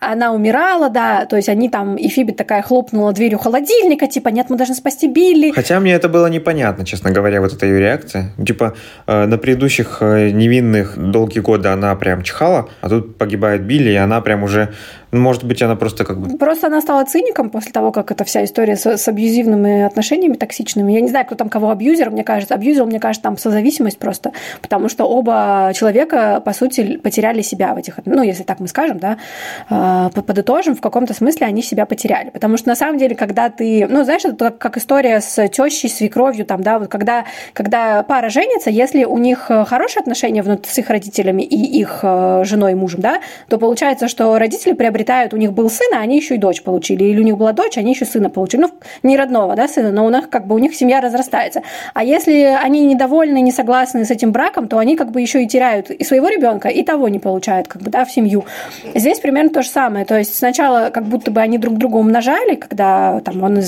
она умирала, да, то есть они там, и Фиби такая хлопнула дверью холодильника, типа, нет, мы должны спасти Билли. Хотя мне это было непонятно, честно говоря, вот эта ее реакция. Типа, э, на предыдущих э, невинных долгие годы она прям чихала, а тут погибает Билли, и она прям уже... Может быть, она просто как бы... Просто она стала циником после того, как эта вся история с, с абьюзивными отношениями токсичными. Я не знаю, кто там кого абьюзер, мне кажется. Абьюзер, мне кажется, там созависимость просто. Потому что оба человека, по сути, потеряли себя в этих... Ну, если так мы скажем, да, по- подытожим, в каком-то смысле они себя потеряли. Потому что, на самом деле, когда ты... Ну, знаешь, это как, история с тещей, свекровью, там, да, вот когда, когда пара женится, если у них э, хорошие отношения с их родителями и их э, женой и мужем, да, то получается, что родители приобретают, у них был сын, а они еще и дочь получили, или у них была дочь, они еще сына получили, ну, не родного, да, сына, но у них как бы у них семья разрастается. А если они недовольны, не согласны с этим браком, то они как бы еще и теряют и своего ребенка, и того не получают, как бы, да, в семью. Здесь примерно то же самое, то есть сначала как будто бы они друг друга умножали, когда там он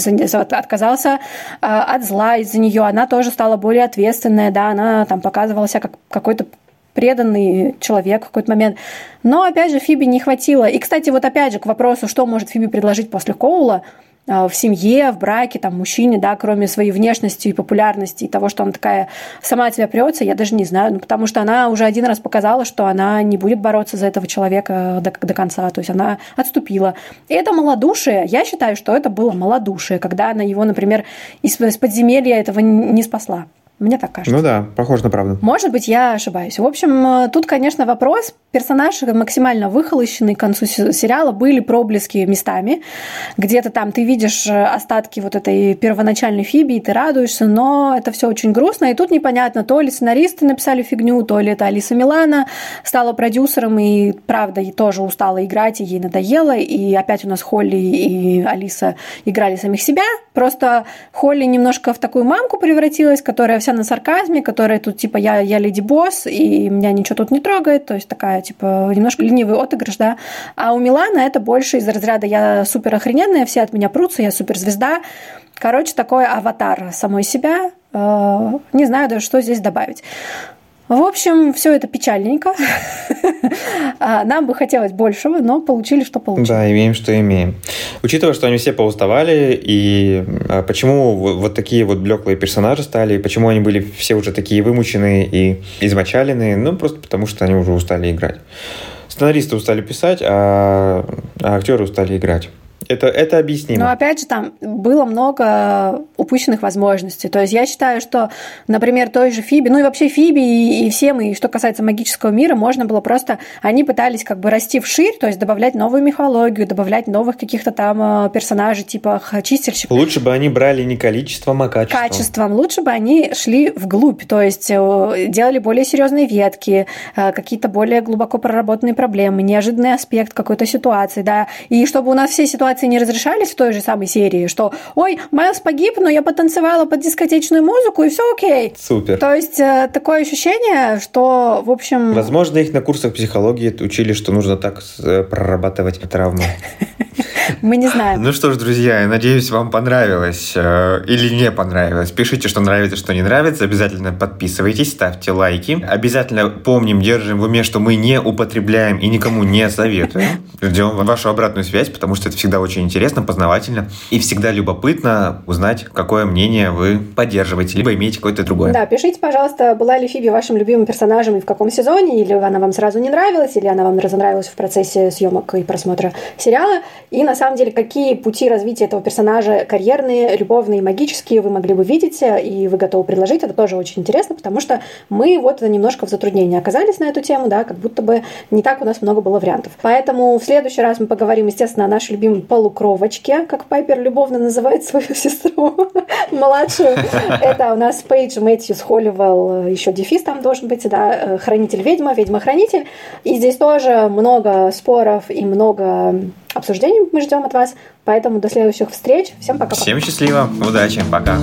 отказался э, от зла из-за нее, она тоже стала более ответственная, да, она там показывала себя как какой-то преданный человек в какой-то момент. Но, опять же, Фиби не хватило. И, кстати, вот опять же к вопросу, что может Фиби предложить после Коула, э, в семье, в браке, там, мужчине, да, кроме своей внешности и популярности, и того, что она такая сама от себя прется, я даже не знаю, ну, потому что она уже один раз показала, что она не будет бороться за этого человека до, до конца, то есть она отступила. И это малодушие, я считаю, что это было малодушие, когда она его, например, из, из подземелья этого не спасла. Мне так кажется. Ну да, похоже на правду. Может быть, я ошибаюсь. В общем, э, тут, конечно, вопрос. Персонаж максимально выхолощенный к концу се- сериала. Были проблески местами. Где-то там ты видишь э, остатки вот этой первоначальной Фиби, и ты радуешься, но это все очень грустно. И тут непонятно, то ли сценаристы написали фигню, то ли это Алиса Милана стала продюсером, и правда, и тоже устала играть, и ей надоело. И опять у нас Холли и Алиса играли самих себя. Просто Холли немножко в такую мамку превратилась, которая вся на сарказме, которая тут типа я, я леди босс, и меня ничего тут не трогает, то есть такая типа немножко ленивый отыгрыш, да. А у Милана это больше из разряда я супер охрененная, все от меня прутся, я суперзвезда. Короче, такой аватар самой себя. Э, Не знаю даже, что здесь добавить. В общем, все это печальненько. А, Нам бы хотелось большего, но получили, что получили. Да, имеем, что имеем. Учитывая, что они все поуставали, и а, почему вот, такие вот блеклые персонажи стали, и почему они были все уже такие вымученные и измочаленные, ну, просто потому что они уже устали играть. Сценаристы устали писать, а, а актеры устали играть. Это, это объяснимо. Но опять же, там было много упущенных возможностей. То есть я считаю, что, например, той же Фиби, ну и вообще Фиби и, и всем, и что касается магического мира, можно было просто... Они пытались как бы расти вширь, то есть добавлять новую мифологию, добавлять новых каких-то там э, персонажей, типа чистильщиков. Лучше бы они брали не количеством, а качеством. качеством. Лучше бы они шли вглубь, то есть э, делали более серьезные ветки, э, какие-то более глубоко проработанные проблемы, неожиданный аспект какой-то ситуации, да, и чтобы у нас все ситуации ситуации не разрешались в той же самой серии, что «Ой, Майлз погиб, но я потанцевала под дискотечную музыку, и все окей». Супер. То есть э, такое ощущение, что, в общем... Возможно, их на курсах психологии учили, что нужно так э, прорабатывать травмы. Мы не знаем. Ну что ж, друзья, я надеюсь, вам понравилось э, или не понравилось. Пишите, что нравится, что не нравится. Обязательно подписывайтесь, ставьте лайки. Обязательно помним, держим в уме, что мы не употребляем и никому не советуем. Ждем вашу обратную связь, потому что это всегда очень интересно, познавательно и всегда любопытно узнать, какое мнение вы поддерживаете, либо имеете какое-то другое. Да, пишите, пожалуйста, была ли Фиби вашим любимым персонажем и в каком сезоне, или она вам сразу не нравилась, или она вам разонравилась в процессе съемок и просмотра сериала. И на самом деле, какие пути развития этого персонажа карьерные, любовные, магические вы могли бы видеть, и вы готовы предложить. Это тоже очень интересно, потому что мы вот немножко в затруднении оказались на эту тему, да, как будто бы не так у нас много было вариантов. Поэтому в следующий раз мы поговорим, естественно, о нашей любимой полукровочке, как Пайпер любовно называет свою сестру младшую. Это у нас Пейдж Мэтьюс Холливелл, еще дефис там должен быть, да, хранитель-ведьма, ведьма-хранитель. И здесь тоже много споров и много обсуждений мы ждем от вас. Поэтому до следующих встреч. Всем пока. Всем счастливо, удачи, пока.